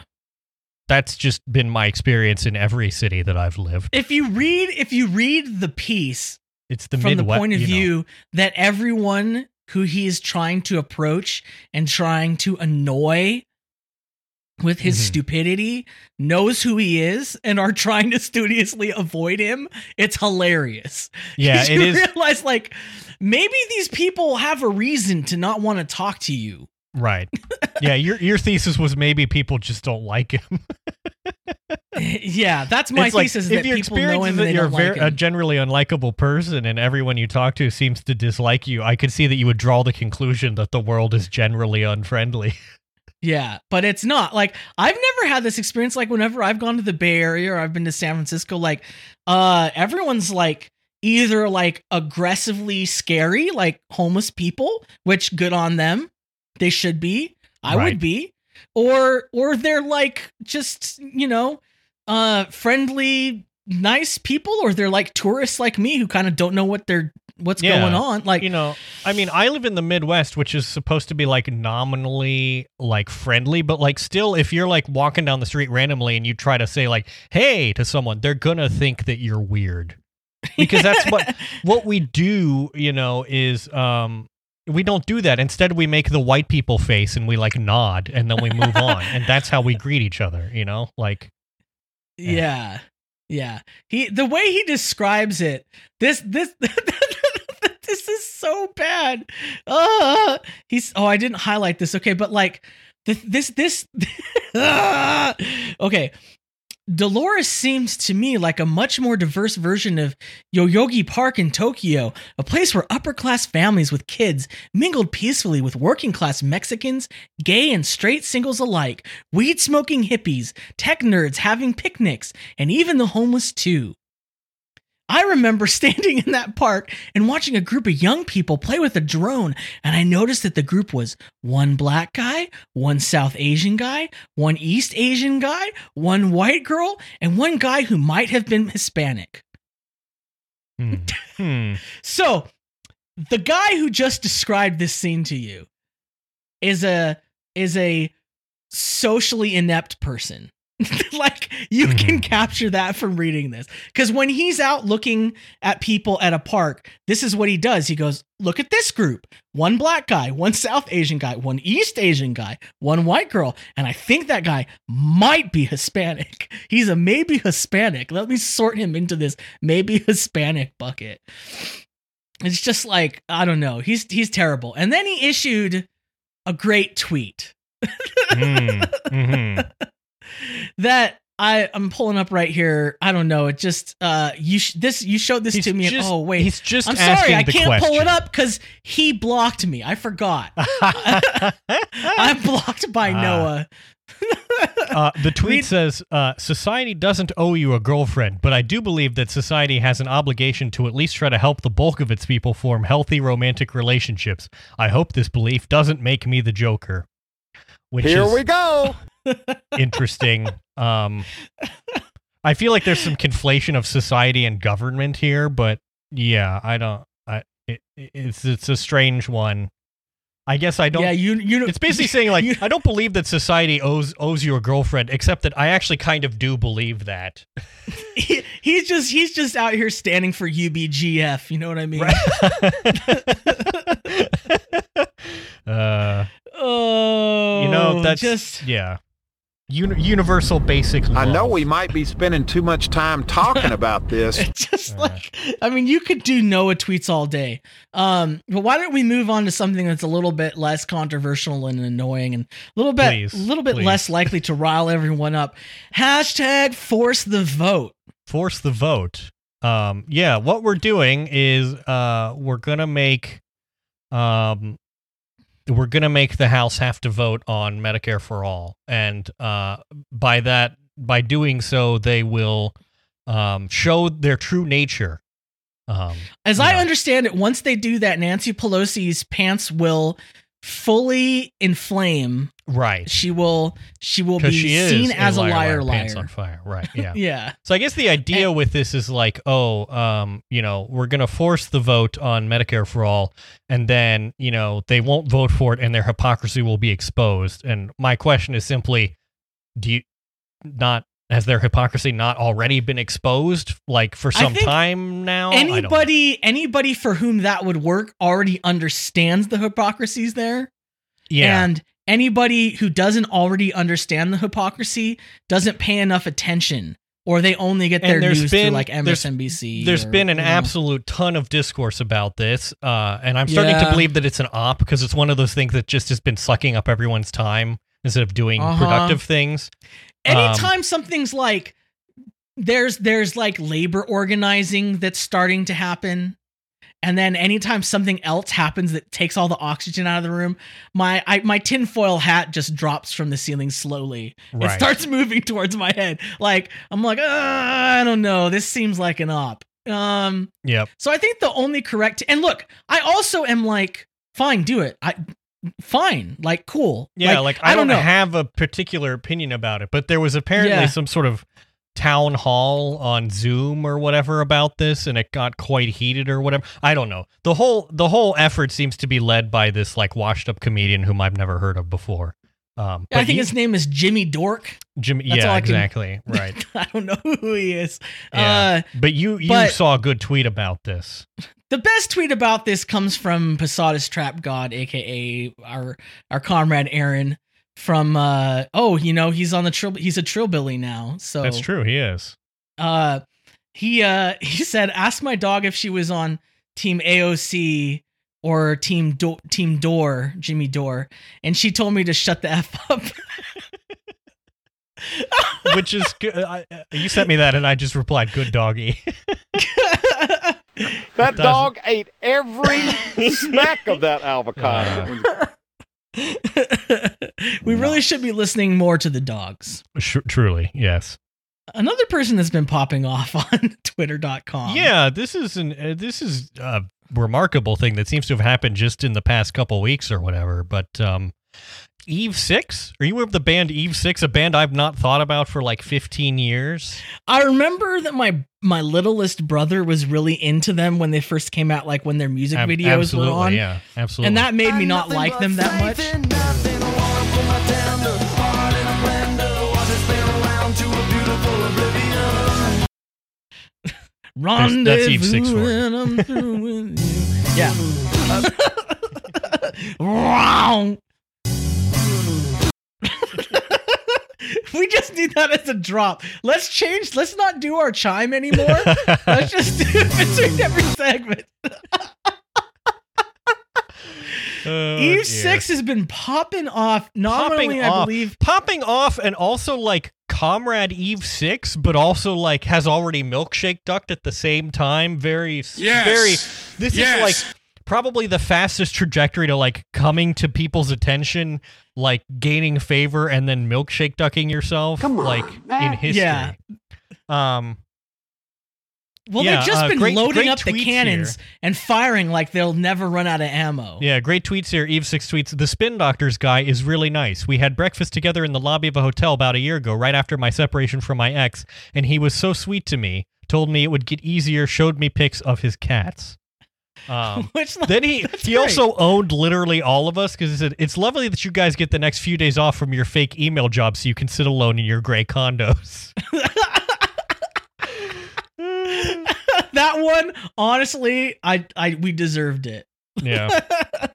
That's just been my experience in every city that I've lived. If you read, if you read the piece It's the from the point of you know. view that everyone who he is trying to approach and trying to annoy with his Mhm. stupidity knows who he is and are trying to studiously avoid him. It's hilarious. Yeah, you it is realize like maybe these people have a reason to not want to talk to you. Right. Yeah, your your thesis was maybe people just don't like him. yeah, that's my it's like thesis is if your experience is that you're like a generally unlikable person and everyone you talk to seems to dislike you, I could see that you would draw the conclusion that the world is generally unfriendly. Yeah, but it's not. Like I've never had this experience like whenever I've gone to the Bay Area or I've been to San Francisco like uh everyone's like either like aggressively scary like homeless people, which good on them. They should be. I Right. would be. Or or they're like just, you know, uh friendly nice people or they're like tourists like me who kind of don't know what they're what's Yeah. going on. Like you know, I mean, I live in the Midwest, which is supposed to be like nominally like friendly, but like still, if you're like walking down the street randomly and you try to say like "Hey" to someone, they're gonna think that you're weird because that's what what we do. You know, is um. We don't do that. Instead, we make the white people face and we like nod and then we move on. And that's how we greet each other, you know? Like, Yeah. Yeah. He the way he describes it, this this this is so bad. Uh he's oh I didn't highlight this. Okay, but like this this this Ah! okay. Dolores seems to me like a much more diverse version of Yoyogi Park in Tokyo, a place where upper class families with kids mingled peacefully with working class Mexicans, gay and straight singles alike, weed smoking hippies, tech nerds having picnics, and even the homeless too. I remember standing in that park and watching a group of young people play with a drone, and I noticed that the group was one black guy, one South Asian guy, one East Asian guy, one white girl, and one guy who might have been Hispanic. hmm, hmm. So, the guy who just described this scene to you is a is a socially inept person. like you can Mhm. capture that from reading this cuz when he's out looking at people at a park, this is what he does. He goes, "Look at this group. One black guy, one South Asian guy, one East Asian guy, one white girl, and I think that guy might be Hispanic. He's a maybe Hispanic. Let me sort him into this maybe Hispanic bucket." It's just like I don't know. He's he's terrible. And then he issued a great tweet Mm, mhm. that I I'm pulling up right here. I don't know. It just uh you sh- this you showed this He's to me. and- oh wait, he's just I'm sorry. I can't pull it up because he blocked me. I forgot. I'm blocked by Ah. Noah. Uh, the tweet Read- says, uh, "Society doesn't owe you a girlfriend, but I do believe that society has an obligation to at least try to help the bulk of its people form healthy romantic relationships. I hope this belief doesn't make me the Joker." Which Here is we go. Interesting. Um, I feel like there's some conflation of society and government here, but yeah, I don't. I it, it's it's a strange one. I guess I don't. yeah, you you. It's basically saying like you- I don't believe that society owes owes you a girlfriend, except that I actually kind of do believe that. he, he's just he's just out here standing for UBGF. You know what I mean? Right. uh, Oh, you know that's just yeah, Uni- universal basic. I know we might be spending too much time talking about this. It's just like I mean, you could do Noah tweets all day. Um, but why don't we move on to something that's a little bit less controversial and annoying, and a little bit, Please, a little bit please. less likely to rile everyone up? Hashtag force the vote. force the vote. Um, yeah, what we're doing is uh, we're gonna make um, we're gonna make the House have to vote on Medicare for all, and uh, by that, by doing so, they will um, show their true nature. Um, As I Yeah. understand it, once they do that, Nancy Pelosi's pants will fully inflame. Right, She will she will be she is seen as a liar, liar. pants on fire. Right, yeah. Yeah. So I guess the idea with this is like, oh, um, you know, we're gonna force the vote on Medicare for all, and then you know they won't vote for it, and their hypocrisy will be exposed. And my question is simply, do you not has their hypocrisy not already been exposed, like for some time now? I don't know. Anybody anybody for whom that would work already understands the hypocrisies there. yeah, And anybody who doesn't already understand the hypocrisy doesn't pay enough attention or they only get their news been- through like there's- MSNBC. There's or, been an you know. absolute ton of discourse about this, uh, and I'm starting to believe that it's an op because it's one of those things that just has been sucking up everyone's time instead of doing Uh-huh. productive things. Um, Anytime something's like there's there's like labor organizing that's starting to happen. And then anytime something else happens that takes all the oxygen out of the room, my I, my tinfoil hat just drops from the ceiling slowly. It starts moving towards my head. Like I'm like, "Ah, I don't know. This seems like an op. Um, Yep. so I think the only correct and look, I also am like, fine, do it. I fine, like cool. Yeah, like, I, I don't, don't have a particular opinion about it, but there was apparently Yeah. some sort of town hall on Zoom or whatever about this and it got quite heated or whatever. I don't know. The whole the whole effort seems to be led by this like washed up comedian whom I've never heard of before. Um I think you- his name is Jimmy Dork. Jimmy that's yeah, I can- exactly. Right. I don't know who he is. Yeah. Uh, but you you but- saw a good tweet about this. the best tweet about this comes from Posadas Trap God, aka our our comrade Aaron. From uh oh, you know he's on the trill. He's a trillbilly now. So That's true, he is. uh he uh he said ask my dog if she was on team AOC or team Do- team Dore Jimmy Dore and she told me to shut the f up Which is good. I, I- you sent me that and I just replied good doggy. That dog ate every speck of that avocado. we really should be listening more to the dogs Sh- truly, yes. another person that's been popping off on twitter.com Yeah, this is an uh, this is a remarkable thing that seems to have happened just in the past couple weeks or whatever. But um, Eve Six, are you aware of the band Eve Six? A band I've not thought about for like fifteen years. I remember that my my littlest brother was really into them when they first came out like when their music Ab- videos were on yeah, absolutely. and that made me not like them that much Rendezvous that's Eve Six for you. when I'm through with you. Yeah. Wrong. we just need that as a drop. Let's change. Let's not do our chime anymore. Let's just do it between every segment. Oh, Eve dear. Six has been popping off popping nominally, I off, believe. popping off, and also like Comrade Eve Six, but also like has already milkshake ducked at the same time. Very, s- Yes. very. This Yes. is like probably the fastest trajectory to like coming to people's attention, like gaining favor, and then milkshake ducking yourself, Come on, like in man. history. Yeah. Um. Well, Yeah, they've just uh, been great- loading great up the tweets cannons and firing like they'll never run out of ammo. Yeah, great tweets here. Eve six tweets. The spin doctors guy is really nice. We had breakfast together in the lobby of a hotel about a year ago, right after my separation from my ex, and he was so sweet to me. Told me it would get easier. Showed me pics of his cats. Um, Which like, then he he great. also owned literally all of us because he said it's lovely that you guys get the next few days off from your fake email job so you can sit alone in your gray condos. that one, honestly, I I we deserved it. yeah.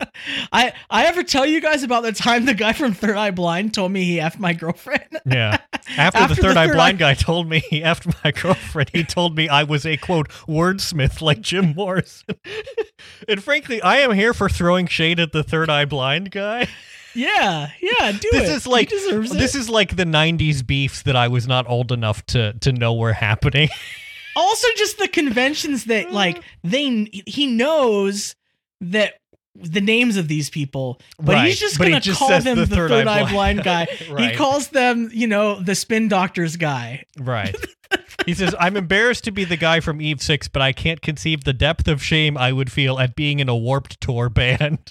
I I ever tell you guys about the time the guy from Third Eye Blind told me he effed my girlfriend? Yeah. After, After the the third eye third blind guy told me he effed my girlfriend, he told me I was a quote wordsmith like Jim Morrison. and frankly, I am here for throwing shade at the third eye blind guy. Yeah, yeah, do This it. is like he deserves this it. is like the '90s beefs that I was not old enough to to know were happening. also just the conventions that like they he knows that the names of these people, but Right, he's just gonna call says them the the, third third, eye eye blind guy. Right. He calls them, you know, the spin doctors guy. right. He says, "I'm embarrassed to be the guy from Eve Six, but I can't conceive the depth of shame I would feel at being in a Warped Tour band."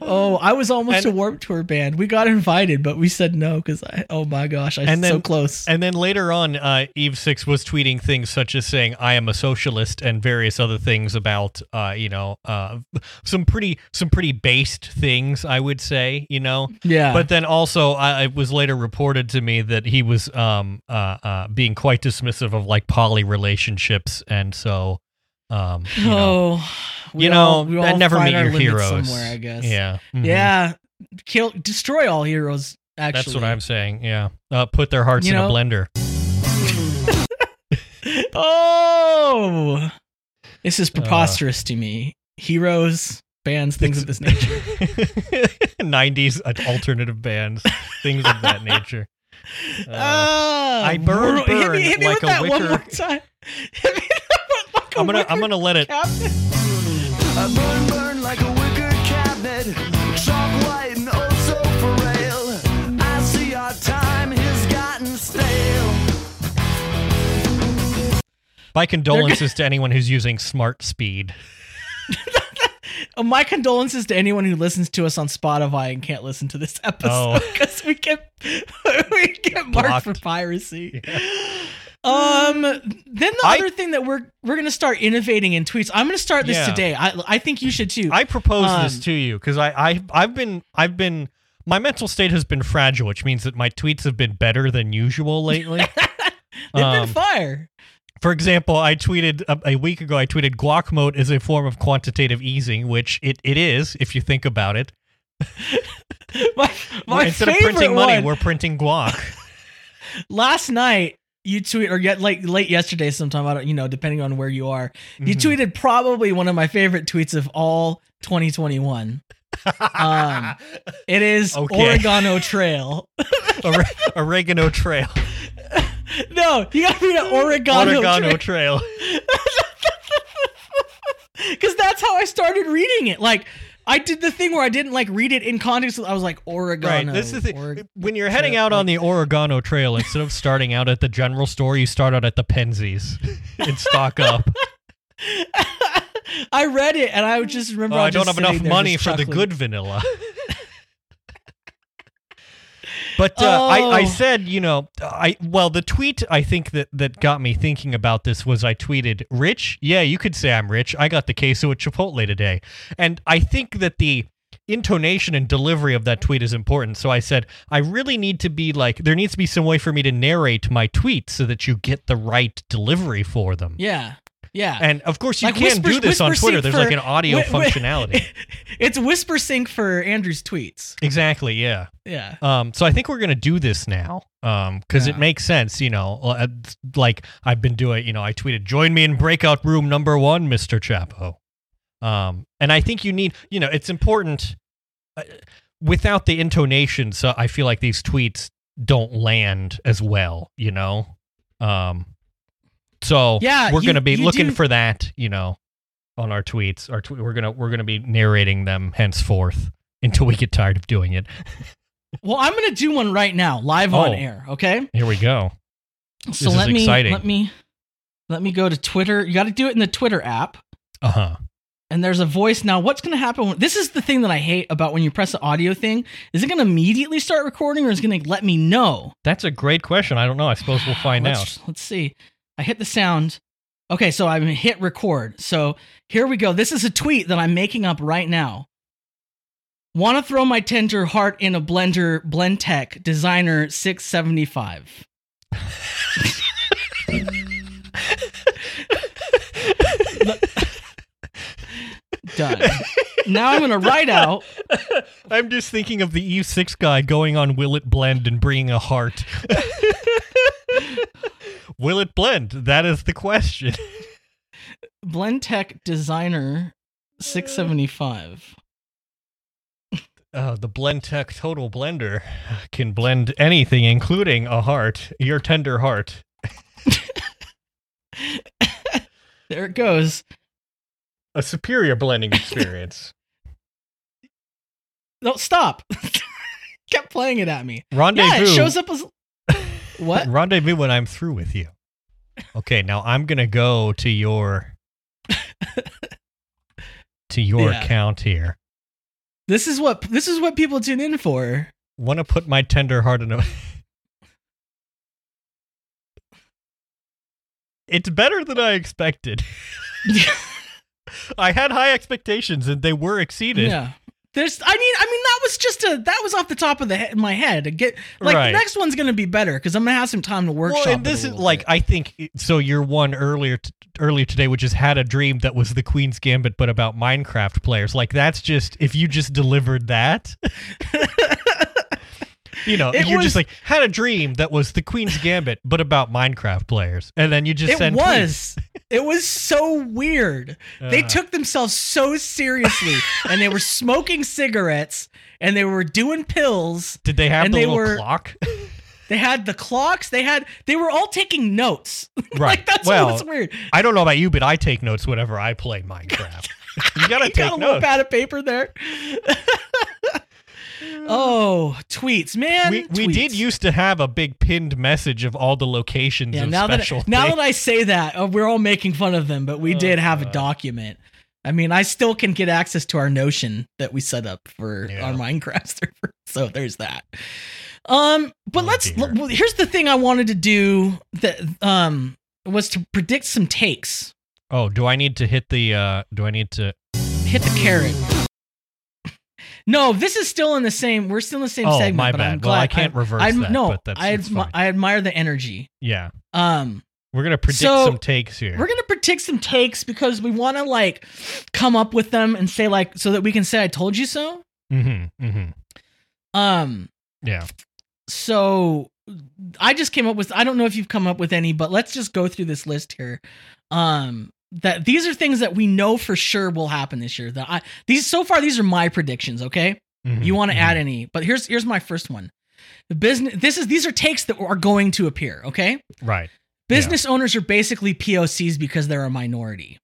Oh, I was almost And- a Warp Tour band. We got invited, but we said no because I. Oh my gosh, I was so close. And then later on, uh, Eve Six was tweeting things such as saying "I am a socialist" and various other things about, uh, you know, uh, some pretty some pretty based things, I would say, you know. yeah, But then also, I, it was later reported to me that he was um, uh, uh, being quite dismissive of like poly relationships, and so, um, you know, oh, you know, all- we all never meet your heroes. somewhere. I guess. Yeah, mhm. Yeah, kill, destroy all heroes. Actually, That's what I'm saying. Yeah, uh, put their hearts You in a blender. Oh, this Uh. is preposterous to me. Heroes, bands, things of this nature. 90s alternative bands, things of that nature. Uh, Ah, I burn, hit me, hit me like with a that one more time. like i'm gonna I'm gonna let it. captain. I burn, burn like a wicker cabinet, chalk white and oh so frail. I see our time has gotten stale. My condolences to anyone who's using smart speed. Oh, my condolences to anyone who listens to us on Spotify and can't listen to this oh. episode Oh. because we get we get marked for Blocked. piracy. Um. Then the I- other thing that we're we're gonna start innovating in tweets. I'm gonna start this Yeah. today. I I think you should too. I proposed this Um, to you because I, I I've been I've been my mental state has been fragile, which means that my tweets have been better than usual lately. They've um, been fire. For example, I tweeted a, a week ago. I tweeted guac mode is a form of quantitative easing, which it, it is if you think about it. My, my Instead of printing money, one, we're printing guac. last night you tweet or yet like late yesterday sometime. I don't you know depending on where you are. You Mhm. tweeted probably one of my favorite tweets of all 2021. Um, It is Okay. Oregano Trail. Ore- oregano trail. no, you gotta read Oregano, Oregano Trail. trail. Because that's how I started reading it. Like I did the thing where I didn't like read it in context. I was like Oregano. Right. This is the Oreg- when you're heading out on the Oregano Trail, instead of starting out at the general store, you start out at the Penzeys and stock up. I read it and I just remember. Oh, I was don't have enough money for the good vanilla. But uh, I, I Oh. said, you know, I well, the tweet I think that that got me thinking about this was I tweeted, "Rich, yeah, you could say I'm rich. I got the queso at Chipotle today," and I think that the intonation and delivery of that tweet is important. So I said, I really need to be like, there needs to be some way for me to narrate my tweets so that you get the right delivery for them. Yeah. Yeah. And of course, you Like can whisper- do this on Twitter. There's for- like an audio wi- functionality. it's Whispersync for Andrew's tweets. exactly. Yeah. Yeah. Um, so I think we're gonna do this now, um, because Yeah. it makes sense, you know. uh, Like I've been doing, you know, I tweeted, "Join me in breakout room number one, Mister Chapo." Um, and I think you need, you know, it's important. Uh, without the intonation, so I feel like these tweets don't land as well. You know. Um. So Yeah, we're you- gonna be looking do- for that. You know, on our tweets. Our tw- we're gonna we're gonna be narrating them henceforth until we get tired of doing it. Well, I'm gonna do one right now, live on Oh. air. Okay. Here we go. So is let me exciting. let me let me go to Twitter. You got to do it in the Twitter app. Uh huh. And there's a voice now. What's going to happen? When, this is the thing that I hate about when you press the audio thing. Is it going to immediately start recording, or is it going to let me know? That's a great question. I don't know. I suppose we'll find let's, out. Let's see. I hit the sound. Okay, so I'm hit record. So here we go. This is a tweet that I'm making up right now. Want to throw my tender heart in a blender, Blendtec designer 675. Done. Now I'm gonna write out. I'm just thinking of the E6 guy going on Will It Blend and bringing a heart. Will it blend? That is the question. Blendtec designer 675. Uh, the Blendtec Total Blender can blend anything, including a heart, your tender heart. There it goes. A superior blending experience. No, stop. Kept playing it at me. Rendezvous. Yeah, it shows up as what? Rendezvous when I'm through with you. Okay, now I'm gonna go to your to your Yeah. account here. This is what this is what people tune in for. Want to put my tender heart in a. it's better than I expected. I had high expectations and they were exceeded. Yeah. There's I mean I mean that was just a that was off the top of the head, my head. Get like Right. the next one's going to be better cuz I'm going to have some time to workshop. Well, and it a this is little like bit. I think so. Your one earlier t- earlier today, which is had a dream that was the Queen's Gambit, but about Minecraft players. Like that's just if you just delivered that, you know, It you're was- just like had a dream that was the Queen's Gambit, but about Minecraft players, and then you just it send was it was so weird. they Uh. took themselves so seriously and they were smoking cigarettes and they were doing pills. Did they have and the they little were- clock? They had the clocks. They had they were all taking notes. Right. like that's Well, what's weird. I don't know about you, but I take notes whenever I play Minecraft. you gotta you take got a little notes. pad of paper there. Oh, tweets, man. we, we did used to have a big pinned message of all the locations Yeah, of now that now that I say that, uh, we're all making fun of them, but we Oh, did have a document. I mean, I still can get access to our Notion that we set up for Yeah. our Minecraft server. So there's that. Um, but Oh, let's. well, here's the thing I wanted to do that um was to predict some takes. Oh, do I need to hit the? uh Do I need to? Hit the carrot. No, this is still in the same. We're still in the same Oh, segment. my but bad. I'm Well, I can't reverse I, that, No, but that's- I, admi- fine. I admire the energy. Yeah, Um, we're gonna predict So, some takes here. We're gonna predict some takes because we want to like come up with them and say like so that we can say I told you so. mm-hmm. Mm-hmm. Um, Yeah. so I just came up with I don't know if you've come up with any, but let's just go through this list here. Um, that these are things that we know for sure will happen this year. That I these so far these are my predictions. Okay, Mhm, you want to mhm. add any? But here's here's my first one. The business. This is these are takes that are going to appear. Okay. Right. Business owners are basically POCs because they're a minority.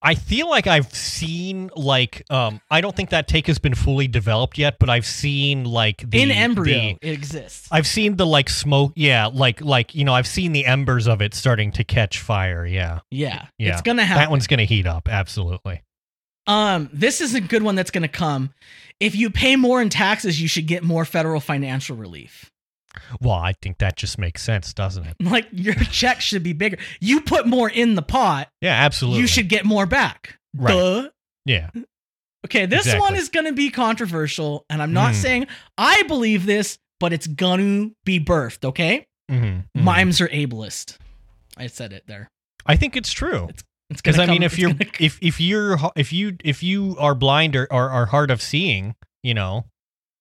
I feel like I've seen like um I don't think that take has been fully developed yet, but I've seen like the In embryo, the- it exists. I've seen the like smoke. Yeah, like like you know I've seen the embers of it starting to catch fire. Yeah. yeah, Yeah. it's gonna happen. That one's gonna heat up. Absolutely. Um, this is a good one that's gonna come. If you pay more in taxes, you should get more federal financial relief. Well, I think that just makes sense, doesn't it? Like your check should be bigger. You put more in the pot, Yeah, absolutely. you should get more back. Right. Duh. Yeah. Okay, this Exactly. one is gonna be controversial, and I'm not Mm. saying I believe this, but it's gonna be birthed. Okay, Mm-hmm. mimes are ableist. I said it there. I think it's true. It's Because I mean, if you're gonna- if if you're if you if you are blind or or are hard of seeing, you know,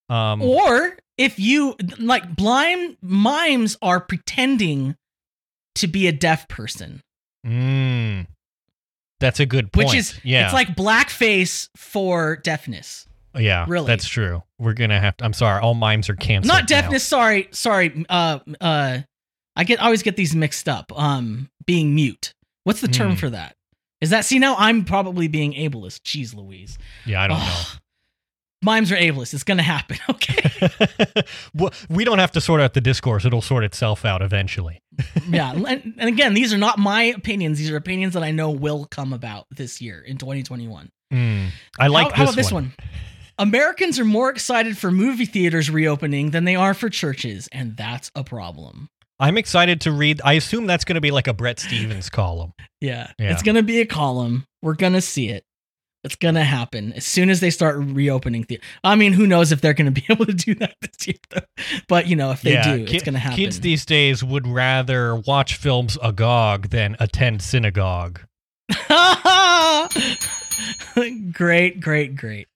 um, or if you like blind mimes are pretending to be a deaf person. mm, That's a good point. which is yeah, it's like blackface for deafness. yeah, really. That's true. We're gonna have to. I'm sorry. All mimes are canceled. Not now. deafness. Sorry, sorry. Uh, uh, I get I always get these mixed up. Um, being mute. What's the term Hmm. for that? Is that see now? I'm probably being ableist. Jeez, Louise. Yeah, I don't Ugh. Mimes are ableist. It's gonna happen. Okay. well, we don't have to sort out the discourse. It'll sort itself out eventually. yeah. And, and again, these are not my opinions. These are opinions that I know will come about this year in 2021. Mm, I like how, how this, about this one? Americans are more excited for movie theaters reopening than they are for churches, and that's a problem. I'm excited to read. I assume that's going to be like a Bret Stephens column. Yeah, Yeah. it's gonna be a column. We're gonna see it. It's gonna happen as soon as they start reopening. The- I mean, who knows if they're gonna be able to do that this year? Though. But you know, if they yeah, do, ki- it's gonna happen. Kids these days would rather watch films agog than attend synagogue. great, great, great.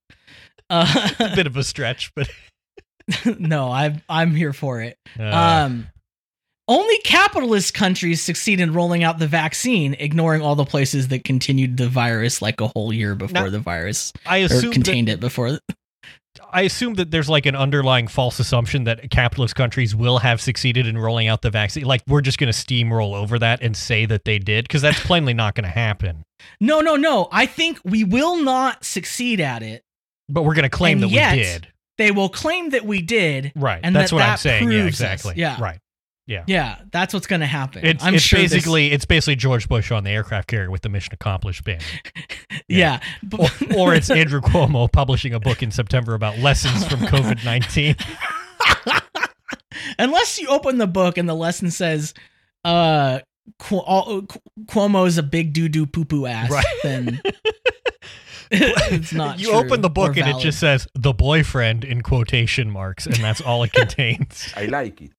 Uh, A bit of a stretch, but no, I'm I'm here for it. uh, Um, only capitalist countries succeed in rolling out the vaccine, ignoring all the places that continued the virus like a whole year before Now, the virus I assume that, contained it before. I assume that there's like an underlying false assumption that capitalist countries will have succeeded in rolling out the vaccine. Like we're just going to steamroll over that and say that they did because that's plainly not going to happen. No, no, no. I think we will not succeed at it. But we're going to claim that yet- we did. They will claim that we did. Right. and that's that what I'm saying. Yeah, proves us. exactly. Yeah. Right. Yeah. Yeah, that's what's going to happen. It's, I'm it's sure this- basically it's basically George Bush on the aircraft carrier with the mission accomplished banner. yeah. or, or it's Andrew Cuomo publishing a book in September about lessons from COVID nineteen. Unless you open the book and the lesson says, uh, Cu- all, Cu- Cuomo's a big doo doo poo poo ass, Right. then it's not. you true open the book and it just says the boyfriend in quotation marks, and that's all it contains. I like it.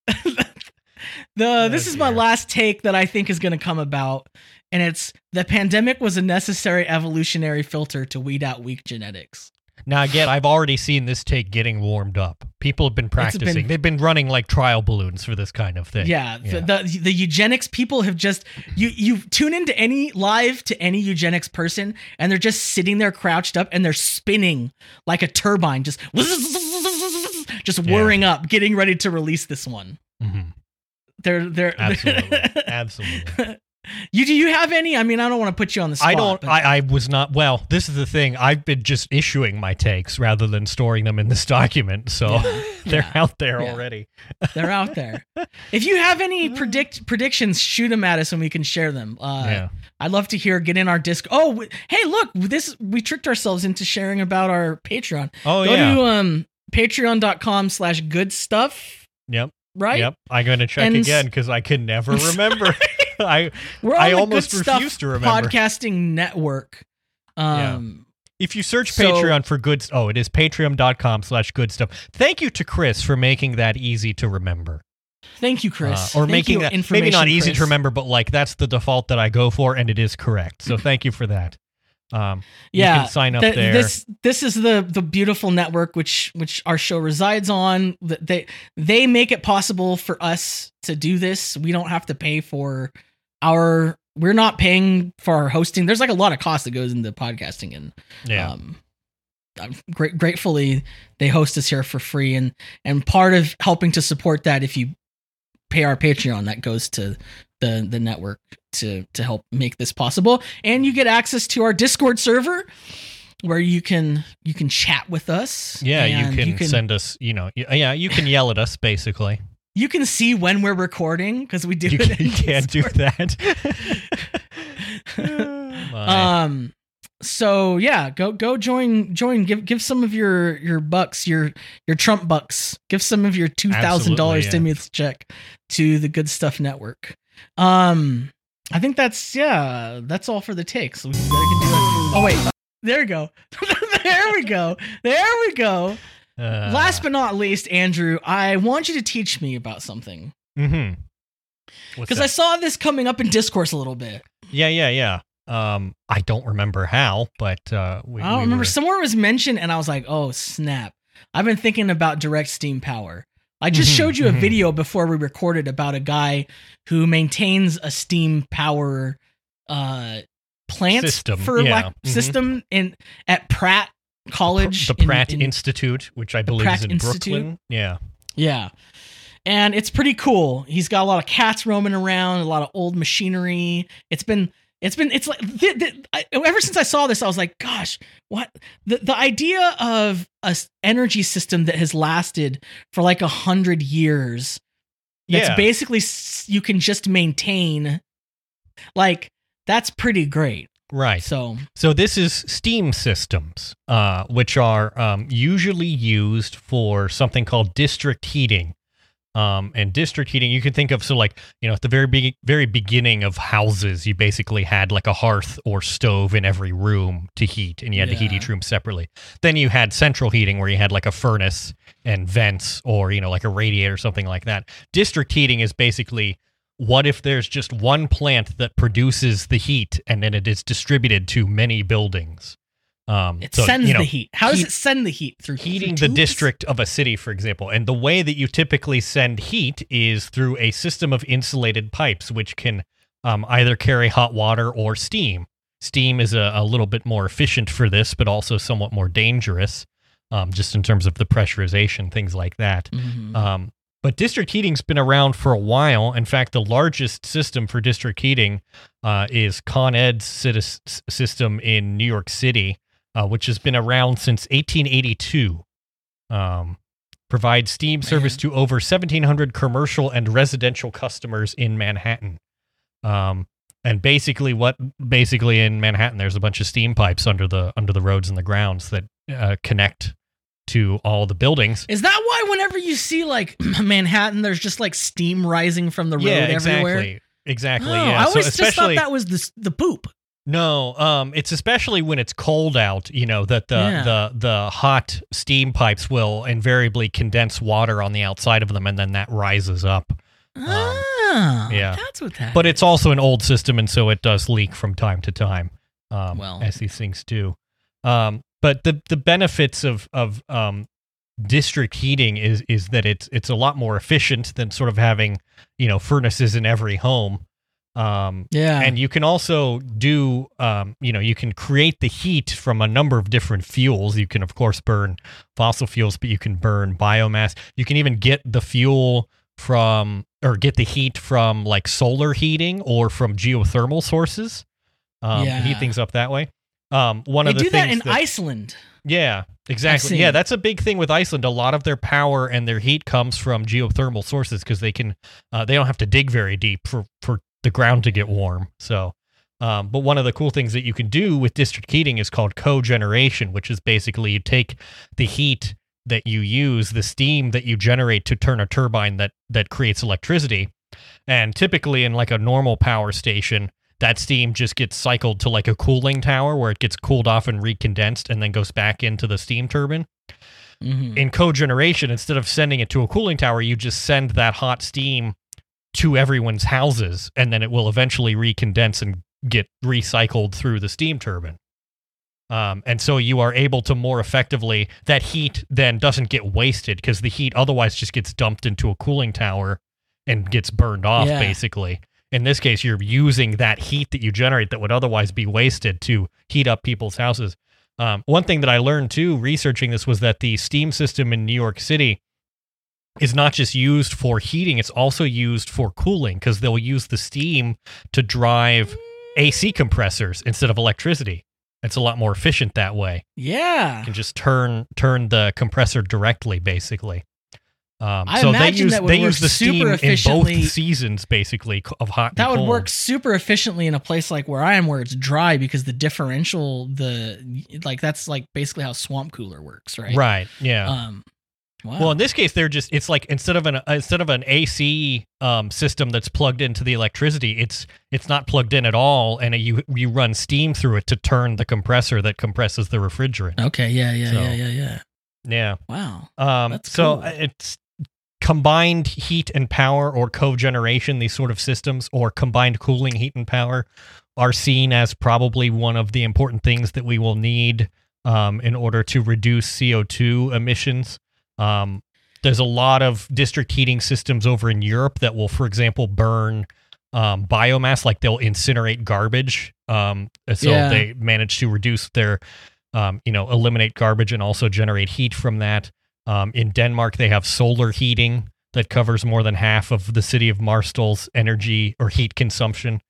The this Oh, is my last take that I think is going to come about, and it's the pandemic was a necessary evolutionary filter to weed out weak genetics. Now again, I've already seen this take getting warmed up. People have been practicing. They've been running like trial balloons for this kind of thing. Yeah, The, the the eugenics people have just you you tune into any live to any eugenics person, and they're just sitting there crouched up and they're spinning like a turbine, just just Yeah. whirring up, getting ready to release this one. Mhm. They're they're Absolutely. Absolutely. you do you have any? I mean, I don't want to put you on the spot. I don't. but- I, I was not. Well, this is the thing. I've been just issuing my takes rather than storing them in this document, so Yeah, they're yeah, out there yeah. already. They're out there. If you have any predict predictions, shoot them at us and we can share them. Uh, yeah. I'd love to hear. Get in our disc. Oh, w- hey, look! This we tricked ourselves into sharing about our Patreon. Oh Go yeah. to um Patreon.com/slash Good Stuff. yep. Right. Yep. I'm going to check And again because I can never remember. I We're I almost refuse to remember. Podcasting network. Um. If you search So- Patreon for good, oh, it is patreon.com slash good stuff. Thank you to Chris for making that easy to remember. Thank you, Chris. Uh, or Thank making that maybe not easy Chris. to remember, but like that's the default that I go for, and it is correct. So thank you for that. Um, yeah you can sign up th- there. this this is the the beautiful network which which our show resides on. They they make it possible for us to do this. We don't have to pay for our we're not paying for our hosting. There's like a lot of cost that goes into podcasting and yeah, um I'm great gratefully they host us here for free. And and part of helping to support that if you pay our patreon that goes to the the network to to help make this possible and you get access to our discord server where you can you can chat with us yeah. and You can, send us. You know, yeah, you can yell at us. Basically, you can see when we're recording because we do you, it can, you can't do that. Um so yeah go go join join give give some of your your bucks your your trump bucks give some of your $2000 Absolutely, yeah. stimulus check to the good stuff network um i think that's yeah that's all for the takes we gotta do it. oh wait there we go there we go there we go Uh, last but not least andrew i want you to teach me about something Mm-hmm. Because i saw this coming up in discourse a little bit yeah, yeah, yeah. Um, I don't remember how, but uh, we, I don't we remember. were- Somewhere it was mentioned, and I was like, "Oh snap!" I've been thinking about direct steam power. I just Mhm, showed you a mhm. video before we recorded about a guy who maintains a steam power uh, plants System, for yeah. like Mhm. system in at Pratt College. the in- Pratt in- Institute, which I believe Pratt is in Institute? Brooklyn. Yeah. Yeah. And it's pretty cool. He's got a lot of cats roaming around, a lot of old machinery. It's been it's been it's like th- th- I, ever since I saw this I was like, gosh, what the the idea of a energy system that has lasted for like a 100 years that's Yeah. basically you can just maintain like that's pretty great. Right. So, So this is steam systems, uh, which are um, usually used for something called district heating. Um, and district heating, you can think of so like you know at the very big, very beginning of houses, you basically had like a hearth or stove in every room to heat, and you had to heat each room separately. Then you had central heating, where you had like a furnace and vents, or you know like a radiator, or something like that. District heating is basically what if there's just one plant that produces the heat and then it is distributed to many buildings? Um, it so, sends you know, the heat. How does heat- it send the heat through heating through the district of a city, for example. And the way that you typically send heat is through a system of insulated pipes, which can um, either carry hot water or steam. Steam is a, a little bit more efficient for this, but also somewhat more dangerous, um, just in terms of the pressurization, things like that. Mhm. Um, but district heating's been around for a while. In fact, the largest system for district heating uh, is Con Ed's system in New York City, uh, which has been around since 1882. Um, provides steam service to over 1,700 commercial and residential customers in Manhattan. Um, and basically, what basically in Manhattan, there's a bunch of steam pipes under the under the roads and the grounds that uh, connect to all the buildings. Is that why whenever you see like Manhattan, there's just like steam rising from the road yeah, everywhere? exactly. Exactly. Oh, yeah. I always so just thought that was the the poop. No, um, it's especially when it's cold out. You know that the Yeah. the the hot steam pipes will invariably condense water on the outside of them, and then that rises up. ah, yeah. that's what that. But it's also an old system, and so it does leak from time to time. Um, Well. as these things do. Um, but the the benefits of of um, district heating is is that it's it's a lot more efficient than sort of having you know furnaces in every home. Um, yeah, and you can also do um, you know you can create the heat from a number of different fuels you can of course burn fossil fuels but you can burn biomass you can even get the fuel from or get the heat from like solar heating or from geothermal sources um, Yeah. heat things up that way um, one they of the do that things in Iceland. yeah, exactly. Yeah, that's a big thing with Iceland. A lot of their power and their heat comes from geothermal sources because they can uh, they don't have to dig very deep for for the ground to get warm. So, um, but one of the cool things that you can do with district heating is called cogeneration, which is basically you take the heat that you use, the steam that you generate to turn a turbine that that creates electricity, and typically in like a normal power station. That steam just gets cycled to like a cooling tower where it gets cooled off and recondensed and then goes back into the steam turbine. Mhm. In cogeneration, instead of sending it to a cooling tower, you just send that hot steam to everyone's houses and then it will eventually recondense and get recycled through the steam turbine. Um, and so you are able to more effectively, that heat then doesn't get wasted because the heat otherwise just gets dumped into a cooling tower and gets burned off, Yeah. basically. In this case, you're using that heat that you generate that would otherwise be wasted to heat up people's houses. Um, one thing that I learned too, researching this, was that the steam system in New York City is not just used for heating, it's also used for cooling because they'll use the steam to drive AC compressors instead of electricity. It's a lot more efficient that way. yeah, You can just turn turn the compressor directly, basically. Um, I so they imagine use that would they work use the steam super in efficiently- both seasons, basically of hot. that would cold. work super efficiently in a place like where I am, where it's dry because the differential, the like that's like basically how swamp cooler works, right? Right. Yeah. Um. Wow. Well, in this case, they're just it's like instead of an instead of an AC um, system that's plugged into the electricity, it's it's not plugged in at all, and you you run steam through it to turn the compressor that compresses the refrigerant. okay. Yeah. Yeah. So- yeah. Yeah. Yeah. Yeah. Wow. Um, That's so cool. uh, it's combined heat and power or cogeneration, these sort of systems, or combined cooling heat and power are seen as probably one of the important things that we will need um, in order to reduce CO2 emissions. Um, there's a lot of district heating systems over in Europe that will, for example, burn um, biomass, like they'll incinerate garbage. Um, so Yeah. they manage to reduce their, um, you know, eliminate garbage and also generate heat from that. Um, in Denmark, they have solar heating that covers more than half of the city of Marstal's energy or heat consumption.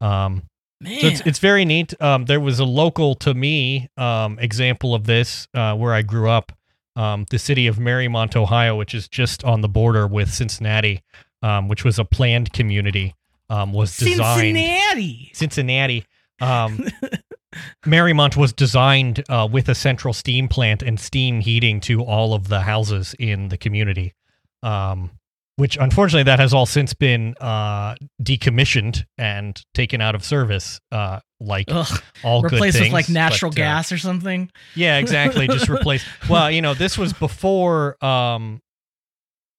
Um, Man. so it's it's very neat. Um, there was a local to me um, example of this uh, where I grew up. Um, the city of Mariemont, Ohio, which is just on the border with Cincinnati, um, which was a planned community, um, was designed. Cincinnati. Cincinnati. Um, Mariemont was designed uh, with a central steam plant and steam heating to all of the houses in the community. Um, which unfortunately that has all since been uh, decommissioned and taken out of service, uh, like Ugh. all good Replaced things. with like natural but, uh, gas or something. yeah, exactly. Just replace. Well, you know, this was before, um,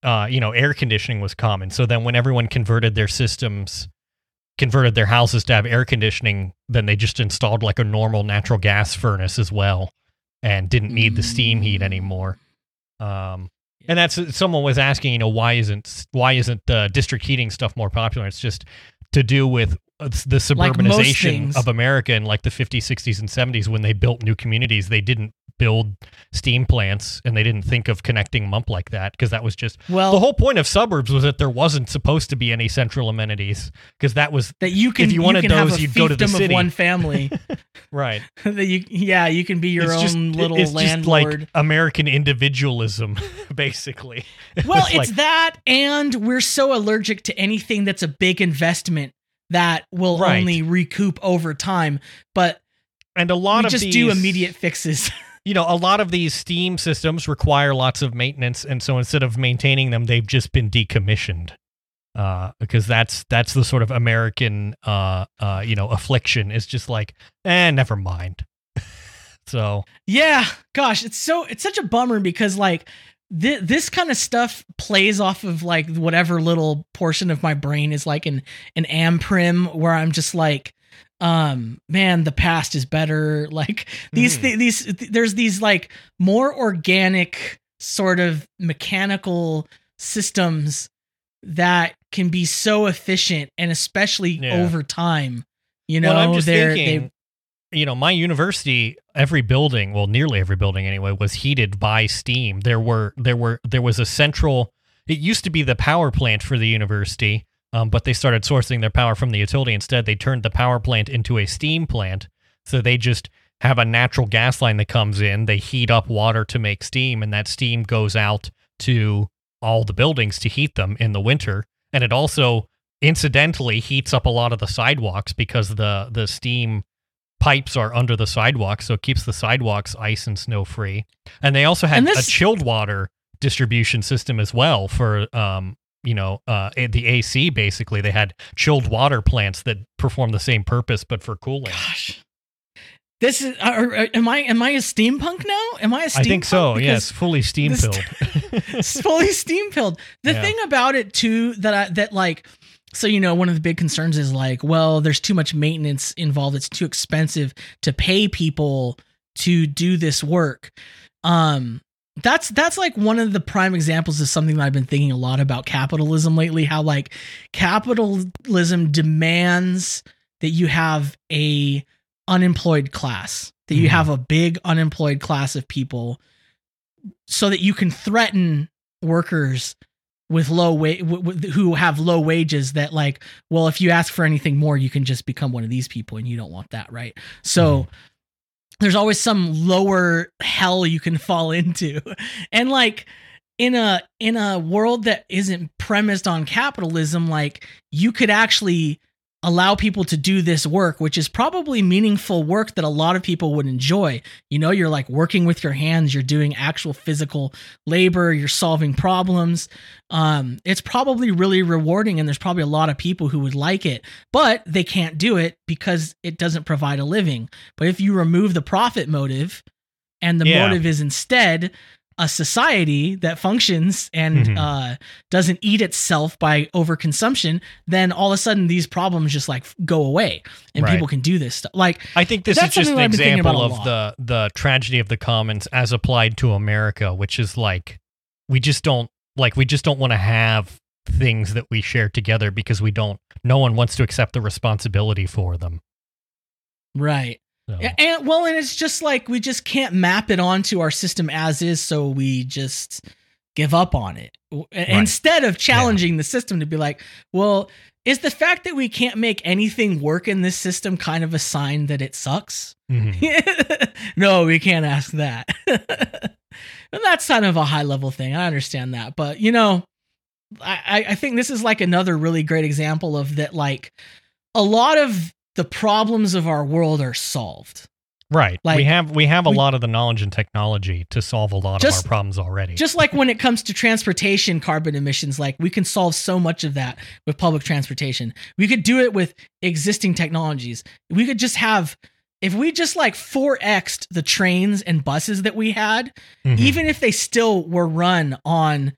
uh, you know, air conditioning was common. So then, when everyone converted their systems, converted their houses to have air conditioning, then they just installed like a normal natural gas furnace as well, and didn't need the steam heat anymore. Um, and that's someone was asking, you know, why isn't why isn't the district heating stuff more popular? It's just to do with uh, Uh, the suburbanization things. of America in like the 50s, 60s, and 70s when they built new communities. They didn't build steam plants and they didn't think of connecting them up like that because that was just Well, the whole point of suburbs was that there wasn't supposed to be any central amenities because that was that you can if you wanted have those, you'd go to the city. of one family. right. that you yeah, you can be your it's own just, little it's landlord. just like American individualism, basically. well, It's it's like- that and we're so allergic to anything that's a big investment that will Right. only recoup over time, but and a lot of just these, do immediate fixes. you know, a lot of these steam systems require lots of maintenance, and so instead of maintaining them, they've just been decommissioned. Uh, because that's that's the sort of American, uh, uh, you know, affliction. It's just like, eh, never mind. so Yeah, gosh, it's so it's such a bummer because like th- this kind of stuff plays off of like whatever little portion of my brain is like an an anprim where I'm just like um man the past is better like these Mhm. thi- these th- there's these like more organic sort of mechanical systems that can be so efficient and especially Yeah. over time you know well, I'm just they're thinking, you know, my university, every building, well, nearly every building anyway, was heated by steam. There were there were there was a central. It used to be the power plant for the university, um, but they started sourcing their power from the utility instead. They turned the power plant into a steam plant, so they just have a natural gas line that comes in. They heat up water to make steam, and that steam goes out to all the buildings to heat them in the winter. And it also incidentally heats up a lot of the sidewalks because the the steam pipes are under the sidewalks, so it keeps the sidewalks ice and snow free. And they also had And a chilled water distribution system as well for um you know uh the AC basically they had chilled water plants that perform the same purpose but for cooling. Gosh. This is are, are- am I am I a steampunk now? Am I a steampunk? I think so. Because Yes, fully steam filled. fully steam filled. The Yeah. thing about it too that I that like so you know one of the big concerns is like well there's too much maintenance involved it's too expensive to pay people to do this work. Um that's that's like one of the prime examples of something that I've been thinking a lot about capitalism lately how like capitalism demands that you have a unemployed class that you Mhm. have a big unemployed class of people so that you can threaten workers with low wa- w- w- who have low wages that like well if you ask for anything more you can just become one of these people and you don't want that right? So mm-hmm. there's always some lower hell you can fall into. And like in a in a world that isn't premised on capitalism like you could actually allow people to do this work which is probably meaningful work that a lot of people would enjoy. You know you're like working with your hands you're doing actual physical labor you're solving problems. Um it's probably really rewarding and there's probably a lot of people who would like it but they can't do it because it doesn't provide a living. But if you remove the profit motive and the Yeah. motive is instead a society that functions and Mhm. uh, doesn't eat itself by overconsumption, then all of a sudden these problems just like go away and Right. people can do this stuff. Like I think this is just an I've been thinking example of the the tragedy of the commons as applied to America, which is like we just don't like we just don't want to have things that we share together because we don't no one wants to accept the responsibility for them. Right. So, And well, and it's just like we just can't map it onto our system as is, so we just give up on it W- instead of challenging the system to be like, well, is the fact that we can't make anything work in this system kind of a sign that it sucks? mhm. no, we can't ask that. and that's kind of a high level thing. I understand that, but you know, I- I think this is like another really great example of that. Like a lot of the problems of our world are solved. Right. Like, we have we have a we- lot of the knowledge and technology to solve a lot Just- of our problems already. Just like when it comes to transportation carbon emissions, like we can solve so much of that with public transportation. We could do it with existing technologies. We could just have if we just like 4x'd the trains and buses that we had, Mhm. even if they still were run on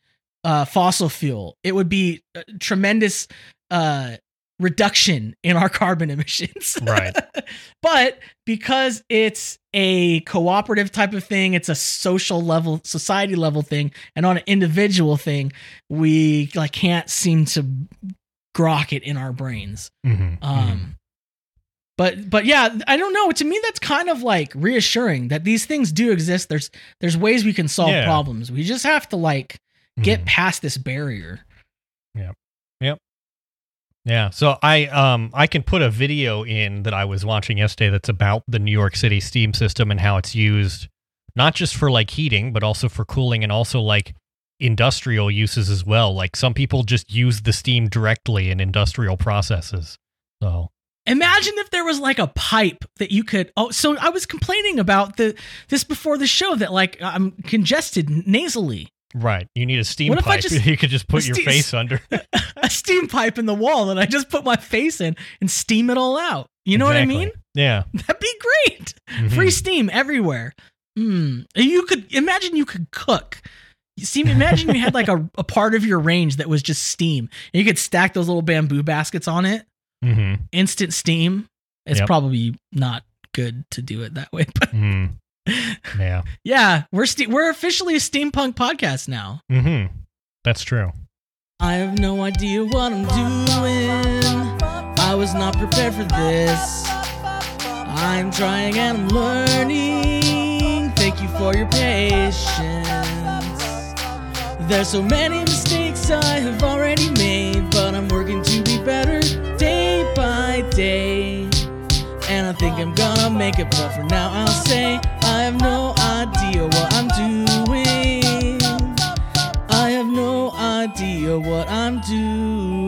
uh, fossil fuel, it would be a tremendous uh, reduction in our carbon emissions. Right. but because it's a cooperative type of thing, it's a social level, society level thing, and on an individual thing, we like can't seem to grok it in our brains. Mhm. Um, but but yeah, I don't know. To me, that's kind of like reassuring that these things do exist. There's there's ways we can solve Yeah. problems. We just have to like get Mhm. past this barrier. Yeah, so I um I can put a video in that I was watching yesterday that's about the New York City steam system and how it's used not just for like heating but also for cooling and also like industrial uses as well. Like some people just use the steam directly in industrial processes. So, Imagine if there was like a pipe that you could. Oh, so I was complaining about the this before the show that like I'm congested nasally. Right, you need a steam What if I pipe just- you could just put your ste- face under. a steam pipe in the wall that I just put my face in and steam it all out. You know what I mean? Yeah. That'd be great. Mhm. Free steam everywhere. Hmm. You could imagine you could cook. You see, imagine you had like a, a part of your range that was just steam. And you could stack those little bamboo baskets on it. Mhm. Instant steam. It's Yep. probably not good to do it that way, but Mhm. Yeah. yeah, we're ste- we're officially a steampunk podcast now. Mhm. That's true. I have no idea what I'm doing. I was not prepared for this. I'm trying and I'm learning. Thank you for your patience. There's so many mistakes I have already made, but I'm working to be better day by day. And I think I'm gonna make it, but for now I'll say have no idea what I'm doing. I have no idea what I'm doing.